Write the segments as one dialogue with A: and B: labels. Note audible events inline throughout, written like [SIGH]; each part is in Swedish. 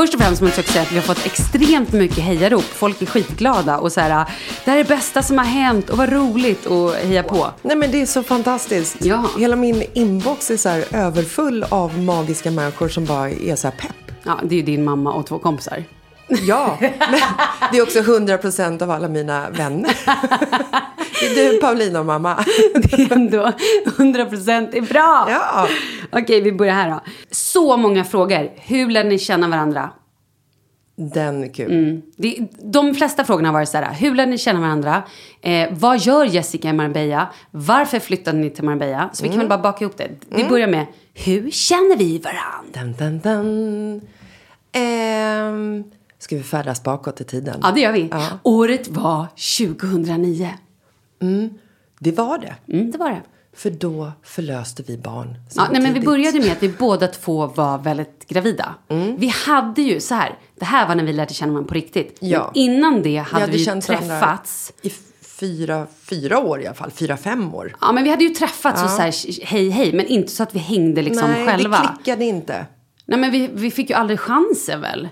A: först och främst måste jag säga att vi har fått extremt mycket hejarop. Folk är skitglada och så här, det här är det bästa som har hänt och vad roligt och heja på.
B: Nej men det är så fantastiskt.
A: Ja.
B: Hela min inbox är så här överfull av magiska människor som bara är så här pepp.
A: Ja, det är ju din mamma och två kompisar.
B: Ja, men det är också 100% av alla mina vänner. Det är du, Paulina och mamma. [LAUGHS]
A: Det är ändå 100 procent är bra.
B: Ja.
A: Okej, vi börjar här då. Så många frågor. Hur lär ni känna varandra?
B: Den är kul.
A: Mm. Det, de flesta frågorna har varit så här. Hur lär ni känna varandra? Eh, vad gör Jessica i Marbella? Varför flyttade ni till Marbella? Så vi kan väl bara baka ihop det. Vi börjar med, hur känner vi varandra?
B: Dun, dun, dun. Ehm, ska vi färdas bakåt i tiden?
A: Ja, det gör vi.
B: Ja.
A: Året var 2009.
B: Det var det.
A: Mm, det var det.
B: För då förlöste vi barn
A: Ja, nej, men vi började med att vi båda två var väldigt gravida.
B: Mm.
A: Vi hade ju så här, det här var när vi lärde känna varandra på riktigt.
B: Ja.
A: Men innan det hade vi,
B: känt varandra
A: träffats.
B: I fyra, fyra år i alla fall. Fyra, fem år.
A: Ja, men vi hade ju träffats och så här, hej hej, men inte så att vi hängde liksom
B: Nej,
A: själva.
B: det klickade inte.
A: Nej, men vi, vi fick ju aldrig chansen väl?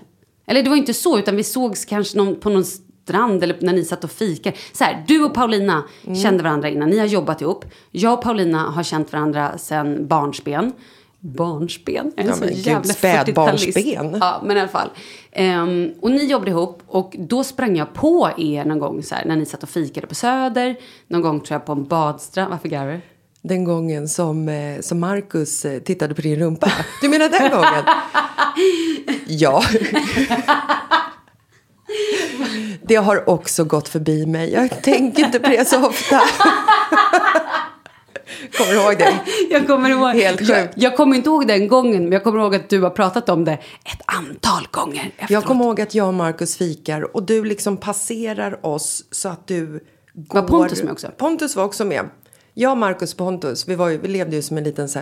A: Eller det var inte så, utan vi sågs kanske någon, på någon strand eller när ni satt och fikar. Så här, du och Paulina
B: Mm.
A: kände varandra innan, ni har jobbat ihop. Jag och Paulina har känt varandra sedan barnsben. Barnsben? Jag är
B: Ja,
A: så jävla
B: spädbarnsben.
A: 40-talist. Ja, men i alla fall. Ehm, och ni jobbade ihop och då sprang jag på er någon gång så här, när ni satt och fikade på Söder. Någon gång tror jag på en badstrand. Varför garvar du?
B: Den gången som, eh, som Marcus eh, tittade på din rumpa. Du menar den gången? [LAUGHS] Ja. [LAUGHS] Det har också gått förbi mig. Jag tänker inte på det så ofta. Kommer du ihåg det?
A: Jag kommer ihåg,
B: Helt
A: jag,
B: sjukt.
A: jag kommer inte ihåg den gången, men jag kommer ihåg att du har pratat om det ett antal gånger efteråt.
B: Jag kommer ihåg att jag och Marcus fikar och du liksom passerar oss så att du går...
A: Var Pontus med också?
B: Pontus var också med. Jag, Marcus, Pontus, vi, var ju, vi levde ju som en liten så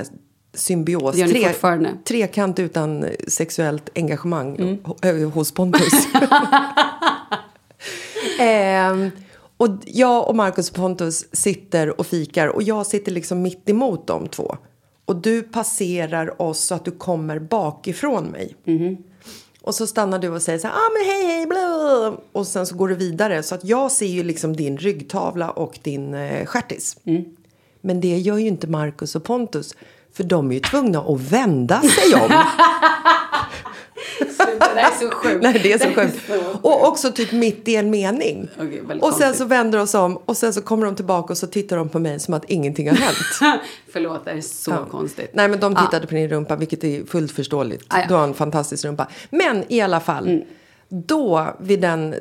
B: symbios.
A: Det gör ni fortfarande.
B: trekant utan eh, sexuellt engagemang
A: Mm.
B: ho- eh, hos Pontus. [LAUGHS] Ehm, och jag och Marcus och Pontus sitter och fikar och jag sitter liksom mitt emot de två. Och du passerar oss så att du kommer bakifrån mig.
A: Mhm.
B: Och så stannar du och säger så här, ah, men hej hej, bla. Och sen så går du vidare. Så att jag ser ju liksom din ryggtavla och din eh, stjärtis.
A: Mm.
B: Men det gör ju inte Marcus och Pontus. För de är ju tvungna att vända sig om.
A: Det där är så sjukt.
B: Nej, det är så sjukt. Och också typ mitt i en mening.
A: Väldigt
B: och sen
A: konstigt.
B: så vänder de sig om och sen så kommer de tillbaka och så tittar de på mig som att ingenting har hänt. [LAUGHS]
A: Förlåt, det är så
B: Ja.
A: konstigt.
B: Nej, men de
A: Ja.
B: tittade på din rumpa, vilket är fullt förståeligt.
A: Ah, ja.
B: Du har en fantastisk rumpa. Men i alla fall,
A: Mm.
B: då vid den,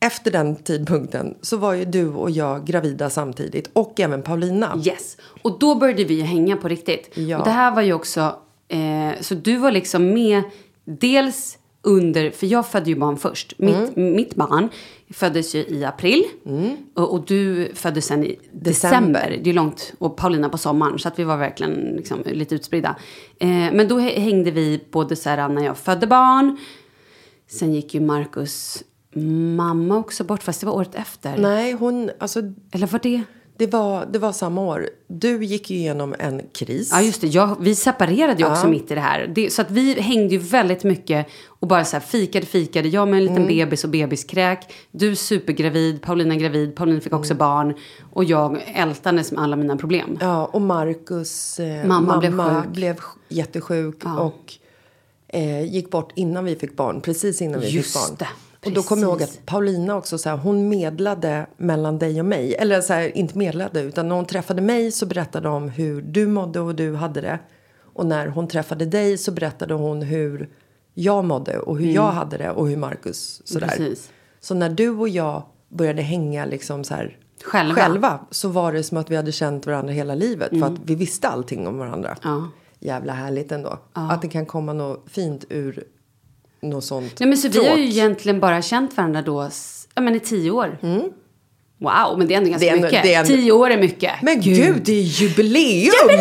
B: efter den tidpunkten så var ju du och jag gravida samtidigt och även Paulina.
A: Yes. Och då började vi hänga på riktigt.
B: Ja.
A: Och det här var ju också... Eh, så du var liksom med dels under... För jag födde ju barn först. Mitt,
B: Mm.
A: mitt barn föddes ju i april. Och, och du föddes sen i december.
B: December.
A: Det är långt. Och Paulina på sommaren. Så att vi var verkligen liksom lite utspridda. Eh, men då hä- hängde vi både så här när jag födde barn. Sen gick ju Markus mamma också bort. Fast det var året efter.
B: Nej, hon, alltså,
A: Eller var det...
B: det, var, det var samma år. Du gick ju igenom en kris.
A: Ja, just det. Jag, vi separerade ju också
B: Ja.
A: mitt i det här. Det, så att vi hängde ju väldigt mycket och bara så här fikade, fikade. Jag med en liten
B: Mm.
A: bebis och bebiskräk. Du supergravid, Paulina gravid, Paulina fick också barn. Och jag ältandes med alla mina problem.
B: Ja, och Marcus eh,
A: Mamma
B: mamma,
A: blev sjuk.
B: blev jättesjuk
A: Ja.
B: och eh, gick bort innan vi fick barn. Precis innan vi
A: Just
B: fick barn.
A: det,
B: Och då kommer jag ihåg att Paulina också så här, hon medlade mellan dig och mig. Eller så här, inte medlade, utan när hon träffade mig så berättade om hur du mådde och du hade det. Och när hon träffade dig så berättade hon hur jag mådde och hur jag hade det och hur Marcus sådär.
A: Mm. Precis.
B: Så när du och jag började hänga liksom så här
A: Själva.
B: själva så var det som att vi hade känt varandra hela livet. För att vi visste allting om varandra.
A: Mm. Ja.
B: Jävla härligt ändå. Att det kan komma något fint ur något sånt
A: Nej, men så vi har ju
B: tråk.
A: egentligen bara känt varandra då ja, men i tio år. Wow, men det är ändå ganska
B: Mm. Det är ändå-
A: mycket.
B: det är ändå-
A: Tio år är mycket.
B: Men gud, det är jubileum! [LAUGHS]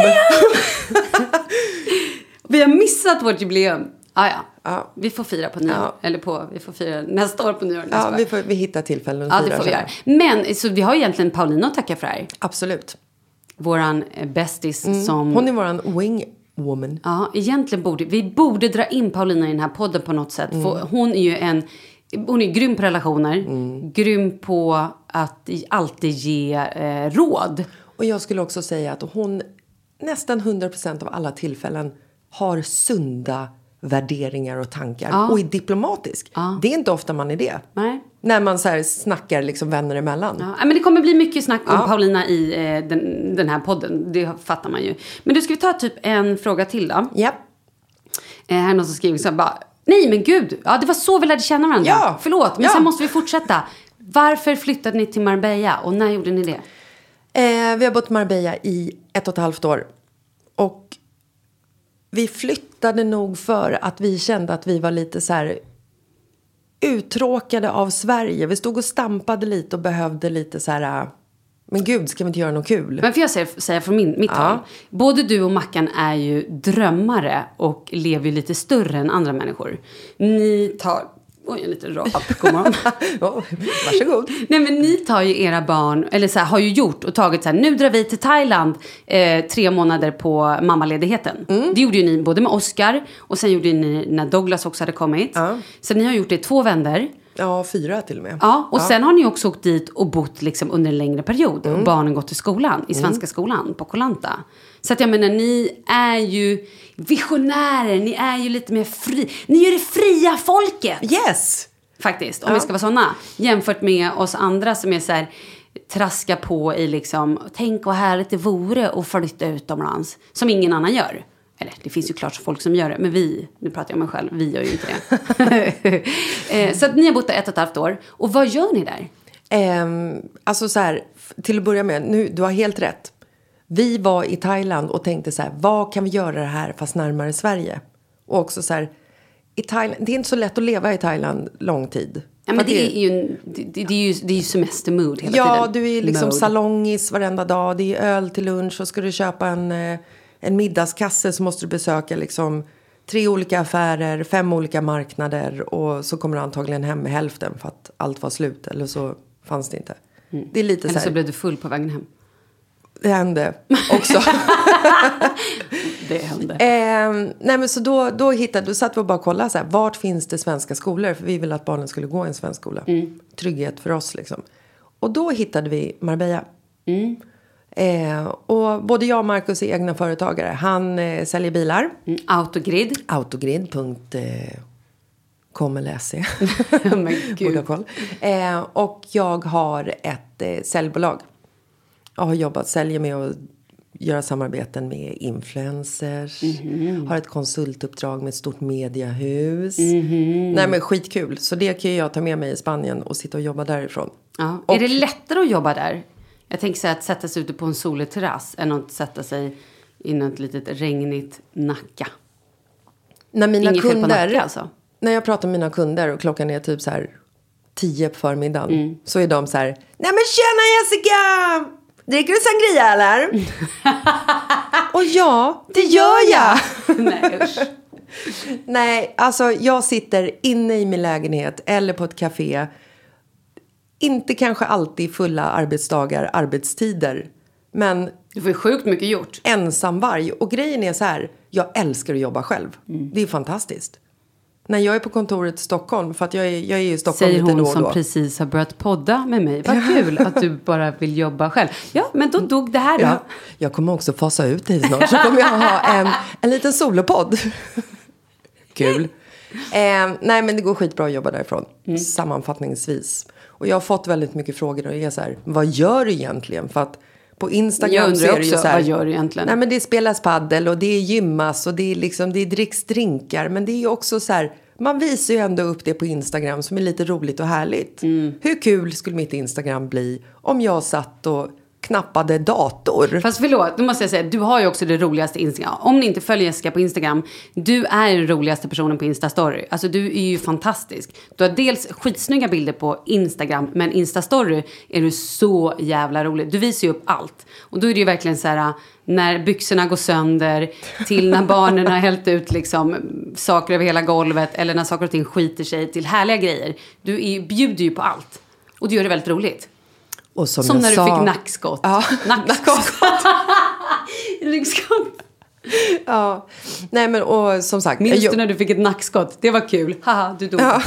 A: Vi har missat vårt jubileum. Ah, ja.
B: Ja.
A: Vi får fira på nyår.
B: Ja.
A: Eller på, vi får fira nästa år på nyår.
B: Ja, vi, får, vi hittar tillfällen att
A: Ja, det
B: fira
A: får vi göra. Men så vi har egentligen Paulina att tacka för det här.
B: Absolut.
A: Våran eh, bästis som...
B: Mm. Hon är våran wing woman.
A: Ja, egentligen borde vi borde dra in Paulina i den här podden på något sätt. För hon är ju en hon är grym på relationer, grym på att alltid ge eh, råd.
B: Och jag skulle också säga att hon nästan 100% av alla tillfällen har sunda värderingar och tankar och är diplomatisk. Det är inte ofta man är det.
A: Nej.
B: När man så här snackar liksom vänner emellan.
A: Ja, men det kommer bli mycket snack om Paulina i eh, den, den här podden. Det fattar man ju. Men du, ska vi ta typ en fråga till då?
B: Ja.
A: Eh, här är någon som skriver så här bara. Nej men gud, ja, det var så vi lärde känna varandra.
B: Ja.
A: Förlåt, men
B: Ja.
A: sen måste vi fortsätta. Varför flyttade ni till Marbella och när gjorde ni det?
B: Eh, vi har bott i Marbella i ett och ett halvt år. Och vi flyttade nog för att vi kände att vi var lite så här uttråkade av Sverige. Vi stod och stampade lite och behövde lite så här... äh, Men gud, ska vi inte göra något kul?
A: Men får jag säga, säga från min, mitt håll? Både du och Mackan är ju drömmare och lever ju lite större än andra människor. Ni tar... Oj, en liten rap. [LAUGHS] God morgon.
B: oh, varsågod.
A: Nej men ni tar ju era barn, eller så här, har ju gjort och tagit så här, nu drar vi till Thailand eh, tre månader på mammaledigheten. Det gjorde ju ni både med Oscar och sen gjorde ni när Douglas också hade kommit.
B: Ja.
A: Så ni har gjort det i två vändor.
B: Ja, fyra till och med.
A: Ja, och sen har ni också åkt dit och bott liksom under en längre period. Och barnen gått till skolan, i svenska skolan, på Kolanta. Så att jag menar, ni är ju visionärer, ni är ju lite mer fri. Ni är det fria folket!
B: Yes!
A: Faktiskt, om vi ska vara såna. Jämfört med oss andra som är så här traska på i liksom, tänk vad härligt det vore att flytta utomlands. Som ingen annan gör. Eller det finns ju klart folk som gör det, men vi, nu pratar jag om mig själv, vi gör ju inte det. [LAUGHS] Eh, så att ni har bott där ett och ett halvt år. Och vad gör ni där?
B: Ehm, alltså så här, till att börja med, nu, du har helt rätt. Vi var i Thailand och tänkte så här, vad kan vi göra det här fast närmare Sverige? Och också så här, i Thailand, det är inte så lätt att leva i Thailand lång tid.
A: Ja, men det är ju, det, det är ju, det är ju semestermood hela
B: ja,
A: tiden.
B: du är liksom
A: Mode.
B: salongis varenda dag. Det är öl till lunch och ska du köpa en, eh, en middagskasse så måste du besöka liksom tre olika affärer, fem olika marknader och så kommer du antagligen hem med hälften för att allt var slut eller så fanns det inte. Det är lite så
A: Eller
B: här,
A: så blev du full på vägen hem.
B: det hände också. [LAUGHS]
A: Det hände.
B: eh, nej men så då, då hittade, då satt vi och bara kollade så här, vart finns det svenska skolor? För vi ville att barnen skulle gå i en svensk skola. Trygghet för oss liksom. Och då hittade vi Marbella. Eh, och både jag och Marcus är egna företagare. Han eh, säljer bilar.
A: Mm, Autogrid.
B: Autogrid.com eller se. [LAUGHS] Borde ha koll. Eh, och jag har ett eh, säljbolag. Jag har jobbat, säljer med att göra samarbeten med influencers.
A: Mhm.
B: Har ett konsultuppdrag med ett stort mediahus.
A: Mhm.
B: Nej men skitkul. Så det kan jag ta med mig i Spanien och sitta och jobba därifrån.
A: Ja.
B: Och-
A: Är det lättare att jobba där? Jag tänker så här, att sätta sig ute på en solig terrass än att sätta sig i något litet regnigt Nacka.
B: När mina
A: Inget fel på
B: kunder,
A: Nacka alltså.
B: när jag pratar med mina kunder och klockan är typ så här tio på förmiddagen.
A: Mm.
B: Så är de så här. Nej men tjena Jessica! Dricker du sangria eller? [LAUGHS] och ja, det gör jag!
A: Nej usch. [LAUGHS]
B: Nej, alltså jag sitter inne i min lägenhet eller på ett café. Inte kanske alltid fulla arbetsdagar, arbetstider. Men
A: Du får ju sjukt mycket gjort.
B: ensamvarg. Och grejen är så här, jag älskar att jobba själv.
A: Mm.
B: Det är fantastiskt. När jag är på kontoret i Stockholm, för att jag är, jag är i Stockholm
A: Säger
B: lite
A: hon
B: då och
A: som
B: då.
A: precis har börjat podda med mig. Vad kul att du bara vill jobba själv. Ja, men då dog det här då.
B: Ja, jag kommer också fasa ut dig snart, så kommer jag ha en, en liten solopodd. Kul. [LAUGHS] Eh, nej, men det går skitbra att jobba därifrån,
A: Mm.
B: sammanfattningsvis. Och jag har fått väldigt mycket frågor och är så här, vad gör du egentligen? För att på Instagram så är det ju så här,
A: vad gör du egentligen?
B: Nej, men det spelas paddel och det är gymmas och det är liksom, det dricks drinkar. Men det är ju också så här, man visar ju ändå upp det på Instagram som är lite roligt och härligt.
A: Mm.
B: Hur kul skulle mitt Instagram bli om jag satt och knappade dator?
A: Fast förlåt, då måste jag säga, du har ju också det roligaste Instagram. Om ni inte följer Jessica på Instagram, du är den roligaste personen på Instastory. Alltså du är ju fantastisk. Du har dels skitsnygga bilder på Instagram, men Instastory är du så jävla rolig. Du visar ju upp allt. Och då är det ju verkligen så här, när byxorna går sönder, till när barnen har hällt ut liksom saker över hela golvet, eller när saker och ting skiter sig, till härliga grejer. Du är, bjuder ju på allt. Och du gör det väldigt roligt.
B: Och som,
A: Som när
B: sa,
A: du fick nackskott.
B: Ja, [LAUGHS]
A: nackskott. [LAUGHS] Ryggskott.
B: Ja, nej men och som sagt.
A: Minns
B: jag-
A: du när du fick ett nackskott? Det var kul. Haha, du dog.
B: Ja.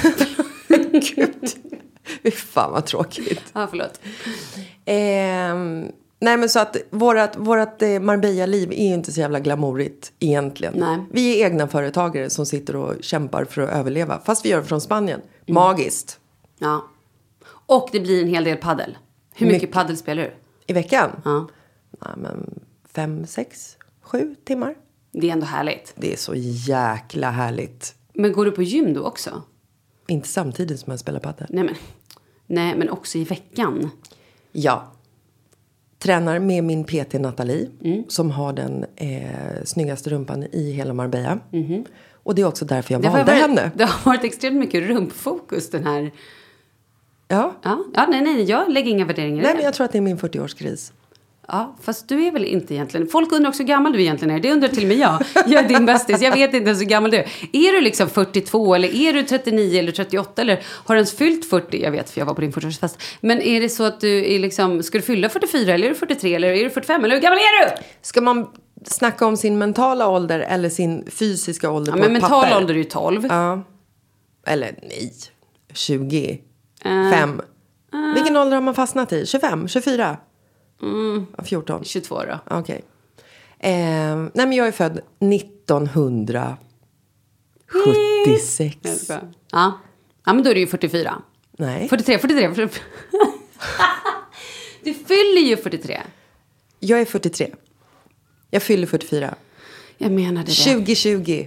A: Ja, [LAUGHS]
B: Gud. Fy fan vad tråkigt.
A: förlåt.
B: Ehm, nej men så att vårat, vårat eh, Marbella-liv är inte så jävla glamourigt egentligen.
A: Nej.
B: Vi är egna företagare som sitter och kämpar för att överleva. Fast vi gör det från Spanien.
A: Mm.
B: Magiskt.
A: Ja. Och det blir en hel del paddel. Hur mycket,
B: Mycket.
A: paddel spelar du?
B: I veckan?
A: Ja.
B: Nej, men fem, sex, sju timmar.
A: Det är ändå härligt.
B: Det är så jäkla härligt.
A: Men går du på gym då också?
B: Inte samtidigt som jag spelar padel.
A: Nej men, nej, men också i veckan.
B: Ja. Tränar med min PT Nathalie som har den eh, snyggaste rumpan i hela Marbella. Och det är också därför jag
A: Det
B: valde
A: varit,
B: henne.
A: det har varit extremt mycket rumpfokus den här...
B: Ja.
A: Ja, ja nej, nej, jag lägger inga värderingar
B: Nej, men jag tror att det är min 40-årskris.
A: Ja, fast du är väl inte egentligen... Folk undrar också hur gammal du egentligen är. Det undrar till och med jag. Jag är din bästis. Jag vet inte ens hur gammal du är. Är du liksom 42 eller är du 39 eller 38 eller har du ens fyllt 40? Jag vet för jag var på din 40-årsfest. Men är det så att du är liksom... Ska du fylla 44 eller är du 43 eller är du 45 eller hur gammal är du?
B: Ska man snacka om sin mentala ålder eller sin fysiska ålder
A: Ja,
B: på
A: men mental
B: papper?
A: ålder är ju 12.
B: Ja. Eller nej. 20.
A: Eh.
B: 5. Vilken ålder har man fastnat i? 25? 24?
A: Mm.
B: Ja, 14?
A: 22 då.
B: Okej. Eh, nej, men jag är född 1976.
A: Ja. ja, men då är du ju 44.
B: Nej,
A: 43, 43. 43. du fyller ju 43.
B: jag är 43. Jag fyller 44.
A: Jag menade det.
B: 2020.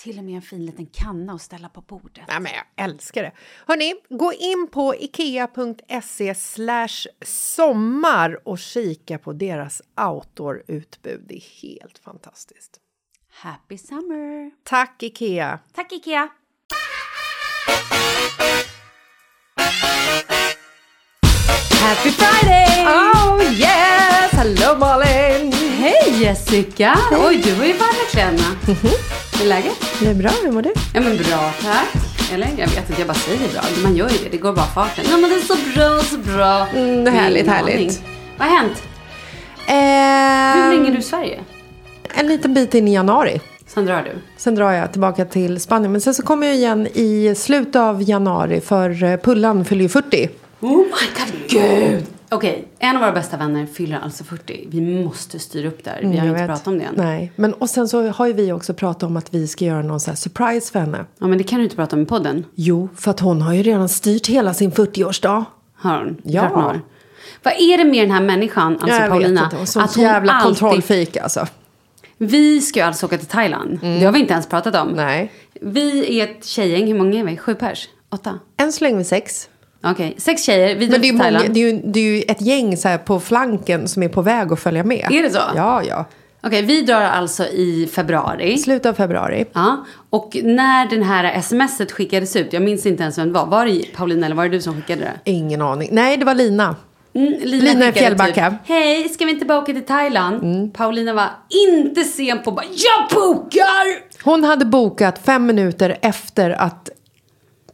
A: Till och med en fin liten kanna att ställa på bordet.
B: Nej, men jag älskar det. Hörni, gå in på ikea.se sommar och kika på deras outdoor-utbud. Det är helt fantastiskt.
A: Happy summer!
B: Tack, Ikea!
A: Tack Ikea! Happy Friday!
B: Oh yes! Hello Malin!
A: Hej Jessica! Oj, du var ju varma kläderna. [LAUGHS] Hur är läget?
B: Det är bra, hur mår du?
A: Ja men bra tack. Eller jag vet inte, jag bara säger bra. Man gör ju det, det går bara farten. Ja men det är så bra, så bra.
B: Mm,
A: Det är
B: härligt,
A: ingen
B: härligt.
A: aning. Vad har hänt?
B: Eh,
A: Hur länge är du i Sverige?
B: En liten bit in i januari.
A: Sen drar du?
B: Sen drar jag tillbaka till Spanien. Men sen så kommer jag igen i slutet av januari för eh, Pullan fyller ju 40.
A: Oh my god, gud! Okej, en av våra bästa vänner fyller alltså 40. Vi måste styra upp där. Vi har
B: Mm,
A: inte
B: vet.
A: pratat om det än.
B: Nej, men och sen så har ju vi också pratat om att vi ska göra någon så surprise för henne.
A: Ja men det kan du inte prata om i podden.
B: Jo, för att hon har ju redan styrt hela sin 40-årsdag.
A: Har hon?
B: Ja.
A: Klart hon har. Vad är det med den här människan, alltså
B: jag
A: Paulina?
B: vet inte, hon
A: att hon
B: jävla
A: alltid-
B: kontrollfik alltså.
A: Vi ska ju alltså åka till Thailand. Det har vi inte ens pratat om.
B: Nej.
A: Vi är ett tjejgäng, hur många är vi? Sju pers? Åtta?
B: Än så länge vi sex.
A: Okej, sex tjejer. Vi
B: Men det är, många, det, är ju, det är ju ett gäng så på flanken som är på väg att följa med.
A: Är det så?
B: Ja, ja.
A: Okej, vi drar alltså i februari.
B: Slutet av februari.
A: Ja, och när den här smset skickades ut, jag minns inte ens vem det var. Var det Paulina eller var det du som skickade det?
B: Ingen aning. Nej, det var Lina.
A: Mm,
B: Lina i
A: skickade
B: Fjällbacka.
A: Typ, Hej, ska vi inte bara åka till Thailand? Paulina var inte sen på bara, jag bokar!
B: Hon hade bokat fem minuter efter att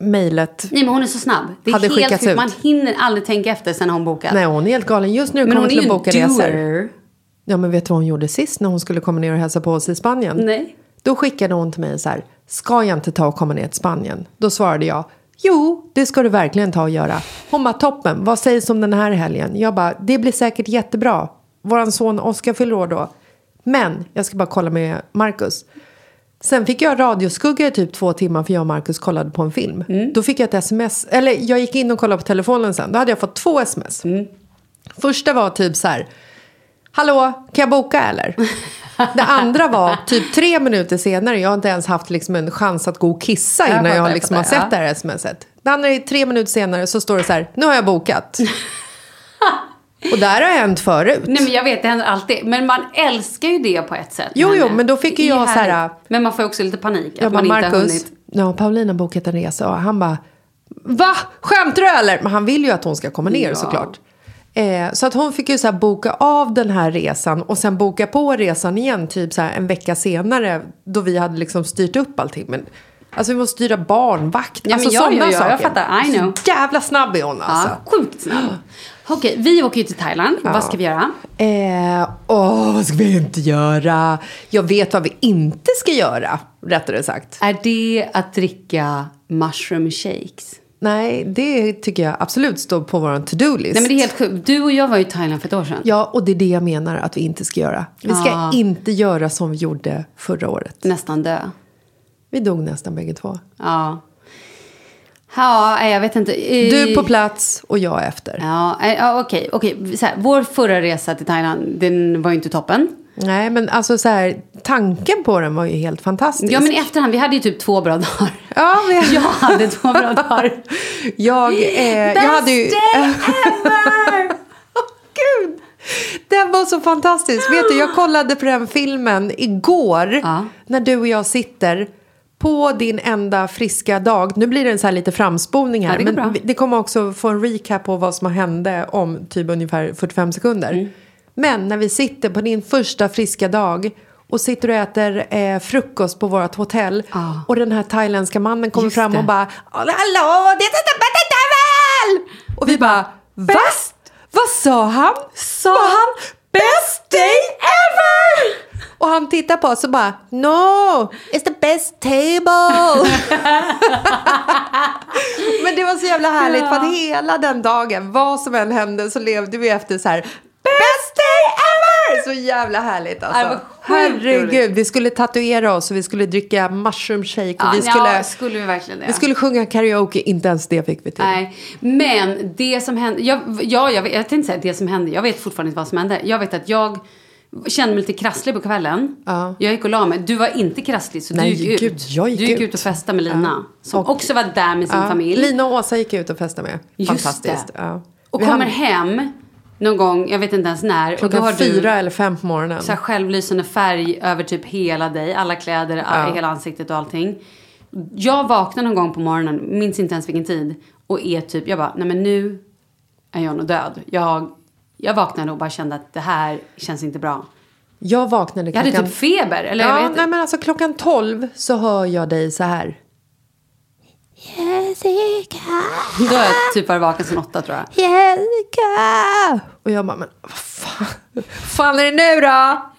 B: mejlet...
A: Nej men hon är så snabb. Det är
B: Hade
A: helt
B: skickats ut.
A: Man hinner aldrig tänka efter sen hon bokat.
B: Nej, hon är helt galen. Just nu kommer
A: hon
B: till att boka resor. Ja, men vet du vad hon gjorde sist när hon skulle komma ner och hälsa på oss i Spanien?
A: Nej.
B: Då skickade hon till mig så här, ska jag inte ta och komma ner till Spanien? Då svarade jag, jo, det ska du verkligen ta och göra. Hon bara, toppen, vad sägs om den här helgen? Jag bara, det blir säkert jättebra. Våran son Oskar fyller år då. Men, jag ska bara kolla med Marcus. Sen fick jag radioskugga i typ två timmar för jag och Marcus kollade på en film. Då fick jag ett sms, eller jag gick in och kollade på telefonen sen. Då hade jag fått två sms. Första var typ så här, hallå, kan jag boka eller? [LAUGHS] Det andra var typ tre minuter senare, jag har inte ens haft liksom en chans att gå och kissa innan jag
A: jag
B: liksom har sett det här smset. Det andra är tre minuter senare så står det så här, nu har jag bokat. [LAUGHS] och där har hänt förut.
A: Nej men jag vet, det händer alltid. Men man älskar ju det på ett sätt.
B: Jo, jo,
A: henne.
B: men då fick ju jag så här-
A: härligt. Men man får också lite panik.
B: Jag
A: att
B: bara,
A: man inte har
B: Marcus,
A: hunnit.
B: ja, Paulina har bokat en resa och han bara, va? Skämtar du eller? Men han vill ju att hon ska komma ner
A: Ja.
B: såklart. Eh, så att hon fick ju så boka av den här resan och sen boka på resan igen typ så en vecka senare då vi hade liksom styrt upp allting. Men alltså vi måste styra barnvakt,
A: men
B: alltså
A: ja,
B: sådana
A: ja, ja, jag
B: saker.
A: fattar, I know.
B: Så jävla snabb är hon alltså.
A: Ja, sjukt snabb. Okej, vi åker ju till Thailand. Vad ska vi göra?
B: Eh, åh, vad ska vi inte göra? Jag vet vad vi inte ska göra, rättare sagt.
A: Är det att dricka mushroom shakes?
B: Nej, det tycker jag absolut står på vår to-do-list.
A: Nej men det är helt sjukt. Du och jag var ju i Thailand för ett år sedan.
B: Ja, och det är det jag menar att vi inte ska göra. Vi ska
A: Ah.
B: inte göra som vi gjorde förra året.
A: Nästan dö.
B: Vi dog nästan bägge två.
A: Ja. Ja, jag vet inte.
B: Du på plats och jag efter.
A: Ja, ja okej. Så här, Vår förra resa till Thailand, den var ju inte toppen.
B: Nej, men alltså så här, tanken på den var ju helt fantastisk.
A: Ja, men i efterhand, vi hade ju typ två bra dagar.
B: Ja, vi... [LAUGHS]
A: Jag hade två bra dagar. [LAUGHS]
B: Jag, eh, jag hade ju...
A: Day ever! [LAUGHS]
B: Gud! Den var så fantastisk. Vet du, jag kollade på den filmen igår.
A: Ja.
B: När du och jag sitter på din enda friska dag. Nu blir det en så här lite framspolning här.
A: Ja, det
B: men
A: bra.
B: vi- det kommer också få en recap på vad som hände om typ ungefär 45 sekunder.
A: Mm.
B: Men när vi sitter på din första friska dag och sitter och äter eh, frukost på vårt hotell
A: Ja.
B: och den här thailändska mannen kommer
A: Just
B: fram
A: det.
B: och bara Hallå, det är inte väl! Och vi bara Bäst! Vad sa han? Sa han best day ever? Och han tittar på oss och bara No, it's the best table. [LAUGHS] Men det var så jävla härligt för att hela den dagen, vad som än hände så levde vi efter så här Best day ever! Så jävla härligt
A: Ja,
B: alltså.
A: sjukt
B: Herregud, vi skulle tatuera oss och vi skulle dricka mushroom shake och
A: Ja,
B: vi skulle,
A: ja, skulle vi verkligen det?
B: vi skulle sjunga karaoke, inte ens det fick vi till.
A: Nej, men det som hände, jag, ja, jag, vet, jag tänkte säga det som hände, jag vet fortfarande inte vad som hände. Jag vet att jag Kände mig lite krasslig på kvällen.
B: Ja.
A: Jag gick och la mig. Du var inte krasslig så
B: Nej,
A: du gick
B: gud,
A: ut.
B: jag gick
A: du gick
B: ut.
A: och festade med Lina. Som
B: Och-
A: också var där med sin
B: Ja,
A: familj.
B: Lina och Åsa gick ut och festade med.
A: Just
B: Fantastiskt.
A: det.
B: Ja.
A: och
B: Vi
A: kommer
B: hamn-
A: hem någon gång, jag vet inte ens när. och då
B: Klockan
A: har
B: fyra
A: du
B: eller fem på morgonen.
A: så här självlysande färg över typ hela dig. Alla kläder, all, hela ansiktet och allting. Jag vaknar någon gång på morgonen, minns inte ens vilken tid. Och är typ, jag bara, nej men nu är jag nog död. Jag, jag vaknade och bara kände att det här känns inte bra.
B: Jag vaknade
A: Jag hade
B: klockan...
A: typ feber. Eller jag
B: ja,
A: vet
B: nej, men alltså klockan tolv så hör jag dig så här. Jessica,
A: Då har jag typ varit vaken sedan åtta tror jag.
B: Jessica. Och jag bara, men vad fan, fan är det nu då?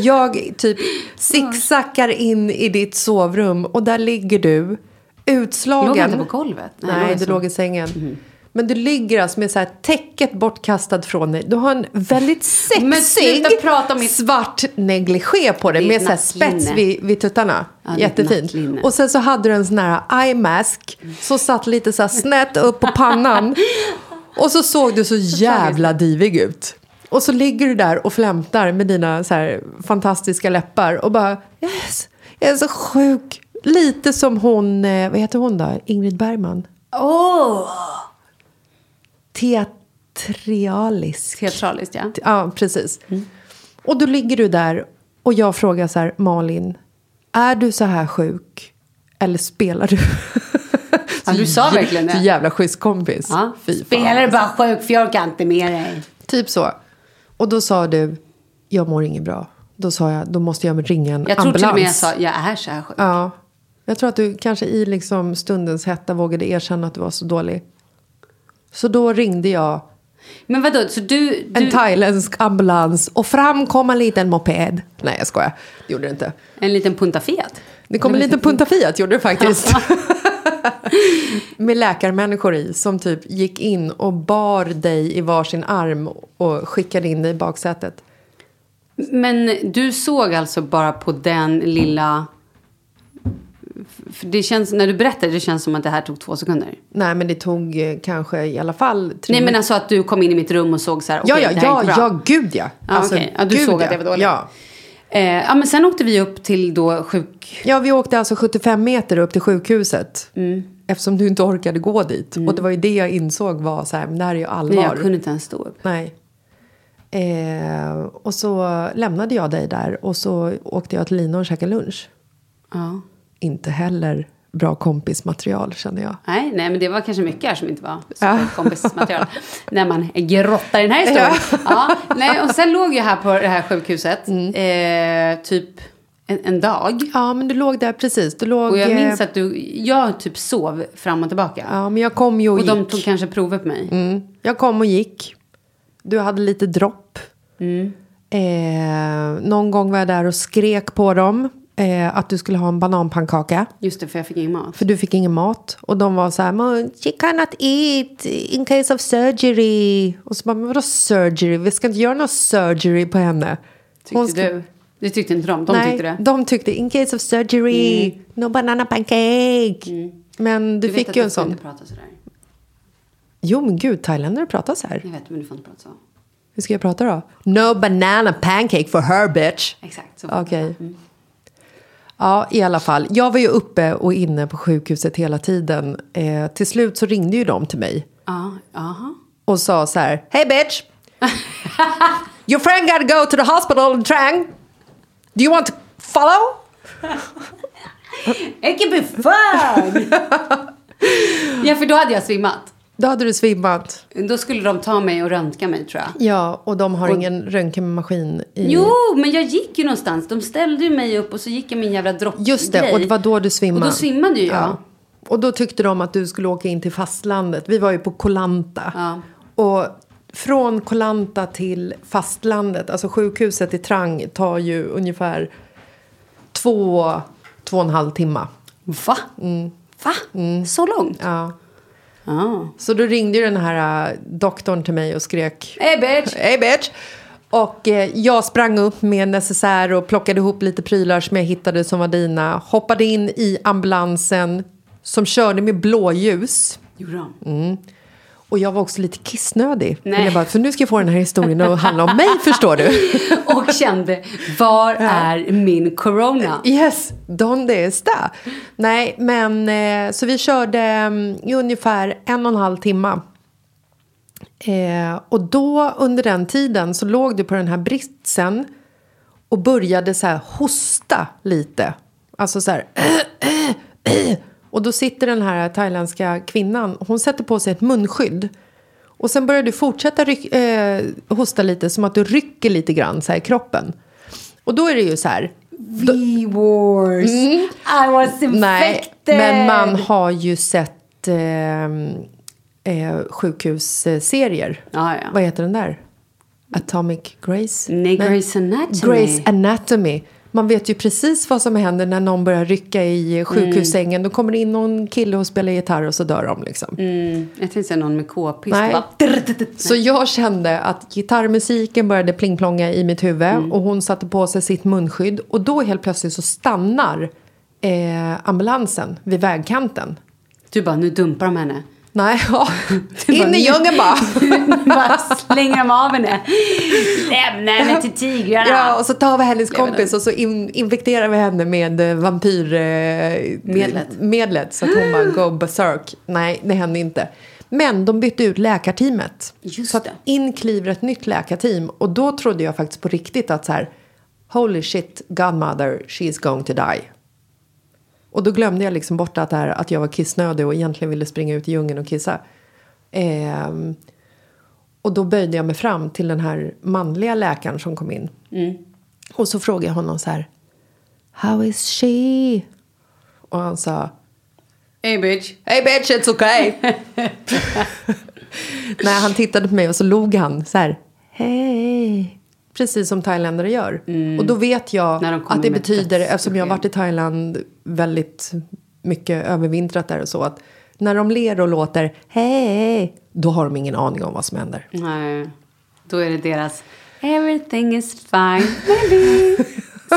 B: Jag typ zigzaggar in i ditt sovrum och där ligger du utslagen.
A: Låg jag inte på golvet?
B: Nej, du
A: så.
B: låg i sängen. Men du ligger alltså med så här täcket bortkastat från dig. Du har en väldigt
A: Men
B: sexig
A: sluta prata om mitt-
B: svart negligé på dig med så här spets vid, vid tuttarna.
A: Ja,
B: Jättefint. Och sen så hade du en sån här eye mask som satt lite så här snett upp på pannan. Och så såg du så jävla divig ut. Och så ligger du där och flämtar med dina så här fantastiska läppar och bara yes, jag är så sjuk. Lite som hon, eh, vad heter hon då? Ingrid Bergman.
A: Åh!
B: Teatralisk.
A: Teatraliskt ja.
B: Ja, precis. Och då ligger du där och jag frågar så här, Malin, är du så här sjuk? Eller spelar du? [LAUGHS]
A: Ja, du sa verkligen det.
B: Så jävla schysst kompis.
A: ja. Spelar du bara sjuk för jag orkar inte med dig.
B: Typ så. Och då sa du, jag mår inget bra. Då sa jag, då måste jag ringa en
A: Jag tror
B: ambulans.
A: till och med jag sa, jag är så här sjuk.
B: Ja. Jag tror att du kanske i liksom stundens hetta vågade erkänna att du var så dålig. Så då ringde jag
A: Men vadå, så du...
B: en
A: du
B: thailändsk ambulans och fram kom en liten moped. Nej, jag skojar. Det gjorde det inte.
A: en liten punta Fiat?
B: Det kom en liten punta Fiat, gjorde det faktiskt. [LAUGHS] Med läkarmänniskor i som typ gick in och bar dig i varsin arm och skickade in dig i baksätet.
A: Men du såg alltså bara på den lilla... För det känns, när du berättade, det känns som att det här tog två sekunder.
B: Nej, men det tog eh, kanske i alla fall tre
A: Nej men alltså att du kom in i mitt rum och såg så här,
B: Ja,
A: okej,
B: ja, ja,
A: bra.
B: ja, gud ja.
A: Ja, okej. Ja, du
B: gud,
A: såg att jag var dålig.
B: Ja.
A: Eh, ja men sen åkte vi upp till då sjuk...
B: ja, vi åkte alltså 75 meter upp till sjukhuset.
A: Mm.
B: Eftersom du inte orkade gå dit. Och det var ju det jag insåg var så här, men det här är ju allvar.
A: Nej jag kunde inte ens stå upp.
B: Nej. Eh, och så lämnade jag dig där och så åkte jag till Lina och käkade lunch.
A: Ja.
B: Inte heller bra kompismaterial känner jag.
A: Nej, nej, men det var kanske mycket här som inte var
B: Ja.
A: kompismaterial. [LAUGHS] när man grottar i den här historien. Ja. nej, och sen låg jag här på det här sjukhuset
B: Mm.
A: eh, typ en, en dag.
B: Ja, men du låg där precis. Du låg,
A: Och jag
B: eh,
A: minns att du, jag typ sov fram och tillbaka.
B: Ja, men jag kom ju och,
A: och de
B: gick.
A: tog kanske prover på mig.
B: Mm. Jag kom och gick. Du hade lite dropp.
A: Mm.
B: Eh, någon gång var jag där och skrek på dem eh, att du skulle ha en bananpannkaka.
A: Just det, för jag fick ingen mat.
B: För du fick ingen mat. Och de var så här, "Men she cannot eat in case of surgery. Och så bara, men vadå surgery? Vi ska inte göra någon surgery på henne.
A: Tyckte
B: ska-
A: du? Det tyckte inte de. De
B: Nej,
A: tyckte det. Mm.
B: de tyckte in case of surgery, no banana pancake. Men du,
A: vet
B: fick
A: att
B: ju
A: du
B: en sån.
A: inte prata sådär.
B: Jo men gud, thailändare pratar så här.
A: Jag vet, men du får inte prata så.
B: Hur ska jag prata då? No banana pancake for her bitch.
A: Exakt. Så
B: Okej.
A: du prata. Mm.
B: Ja, i alla fall. Jag var ju uppe och inne på sjukhuset hela tiden. Eh, till slut så ringde ju de till mig
A: Ja, aha.
B: och sa så här. Hey bitch! [LAUGHS] Your friend got to go to the hospital in Trang. Do you want to follow?
A: Can be fun! [LAUGHS] ja, för då hade jag svimmat.
B: Då hade du svimmat.
A: Då skulle de ta mig och röntga mig tror jag.
B: Ja, och de har
A: Och-
B: ingen röntgenmaskin i...
A: Jo, men jag gick ju någonstans. De ställde ju mig upp och så gick jag min jävla droppgrej.
B: Just det, och det var då du svimmade.
A: Och då svimmade ju jag.
B: Ja. Och då tyckte de att du skulle åka in till fastlandet. Vi var ju på Kolanta.
A: Ja.
B: Och från Kolanta till fastlandet, alltså sjukhuset i Trang tar ju ungefär två, två och en halv timma.
A: Va? Va? Så långt?
B: Mm. Ja. Så då ringde ju den här äh, doktorn till mig och skrek
A: Hey bitch!
B: Hej bitch! Och eh, jag sprang upp med necessär och plockade ihop lite prylar som jag hittade som var dina. Hoppade in i ambulansen som körde med blåljus.
A: Gjorde de?
B: Och jag var också lite kissnödig.
A: Nej.
B: Jag bara, för nu ska jag få den här historien att handla om mig, förstår du.
A: Och kände, var är min corona?
B: Yes, donde está? Nej, men eh, så vi körde mm, i ungefär en och en halv timme. Eh, och då under den tiden så låg du på den här britsen och började så här hosta lite. Alltså så här... Och då sitter den här thailändska kvinnan, hon sätter på sig ett munskydd. Och sen börjar du fortsätta ryck, eh, hosta lite som att du rycker lite grann så här i kroppen. Och då är det ju så här,
A: V-wars. I was infected.
B: Nej, men man har ju sett eh, eh, sjukhusserier.
A: Ja, ja.
B: Vad heter den där? Atomic Grace?
A: Nej, Grey's Anatomy.
B: Grace Anatomy. Man vet ju precis vad som händer när någon börjar rycka i sjukhussängen. Då kommer det in någon kille och spelar gitarr och så dör de liksom.
A: Mm, jag tänkte säga någon med k-pist.
B: Nej. Så jag kände att gitarrmusiken började plingplonga i mitt huvud
A: Mm.
B: och hon satte på sig sitt munskydd och då helt plötsligt så stannar eh, ambulansen vid vägkanten.
A: Du bara, nu dumpar de henne.
B: Nej, [LAUGHS] ja. In i djungeln bara. [LAUGHS]
A: bara slänger de av henne. Lämna henne till tigrarna.
B: Ja, och så tar vi hennes kompis och så in, infekterar vi henne med eh, vampyrmedlet. Eh,
A: Medlet.
B: så att hon bara go berserk. Nej, det hände inte. Men de bytte ut läkarteamet.
A: Just
B: så att in kliver ett nytt läkarteam. Och då trodde jag faktiskt på riktigt att så här, holy shit, godmother, she's going to die. Och då glömde jag liksom bort att, här, att jag var kissnödig och egentligen ville springa ut i djungeln och kissa. Ehm, och då böjde jag mig fram till den här manliga läkaren som kom in. Och så frågade jag honom så här. How is she? Och han sa.
A: Hey bitch.
B: Hey bitch, it's okay. [LAUGHS] [LAUGHS] Nej, han tittade på mig och så log han så här. Hej. Precis som thailändare gör. Och då vet jag
A: Mm. De
B: att det betyder, eftersom jag har varit i Thailand väldigt mycket övervintrat där och så, att när de ler och låter hej, då har de ingen aning om vad som händer.
A: Nej, då är det deras everything is fine, [LAUGHS] maybe.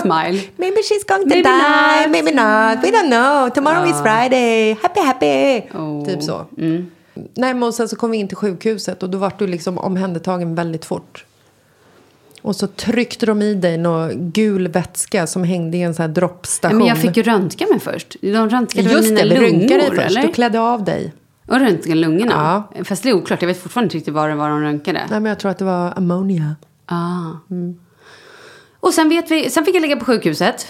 A: Smile.
B: Maybe she's going to
A: Maybe
B: die,
A: not.
B: maybe not, we don't know. Tomorrow is Friday, happy happy.
A: Oh.
B: Typ så. Nej, men och sen så kom vi in till sjukhuset och då var du liksom omhändertagen väldigt fort. Och så tryckte de i dig någon gul vätska som hängde i en sån här droppstation.
A: Men jag fick ju röntga mig först. De röntgade
B: Just
A: mina
B: det, vi
A: lungor,
B: röntgade dig först.
A: eller?
B: Du klädde av dig.
A: Och röntgade lungorna? Fast det är oklart. Jag vet fortfarande inte riktigt vad det var de röntgade.
B: Nej, men jag tror att det var ammonia.
A: Ah. Och sen, vet vi, sen fick jag ligga på sjukhuset.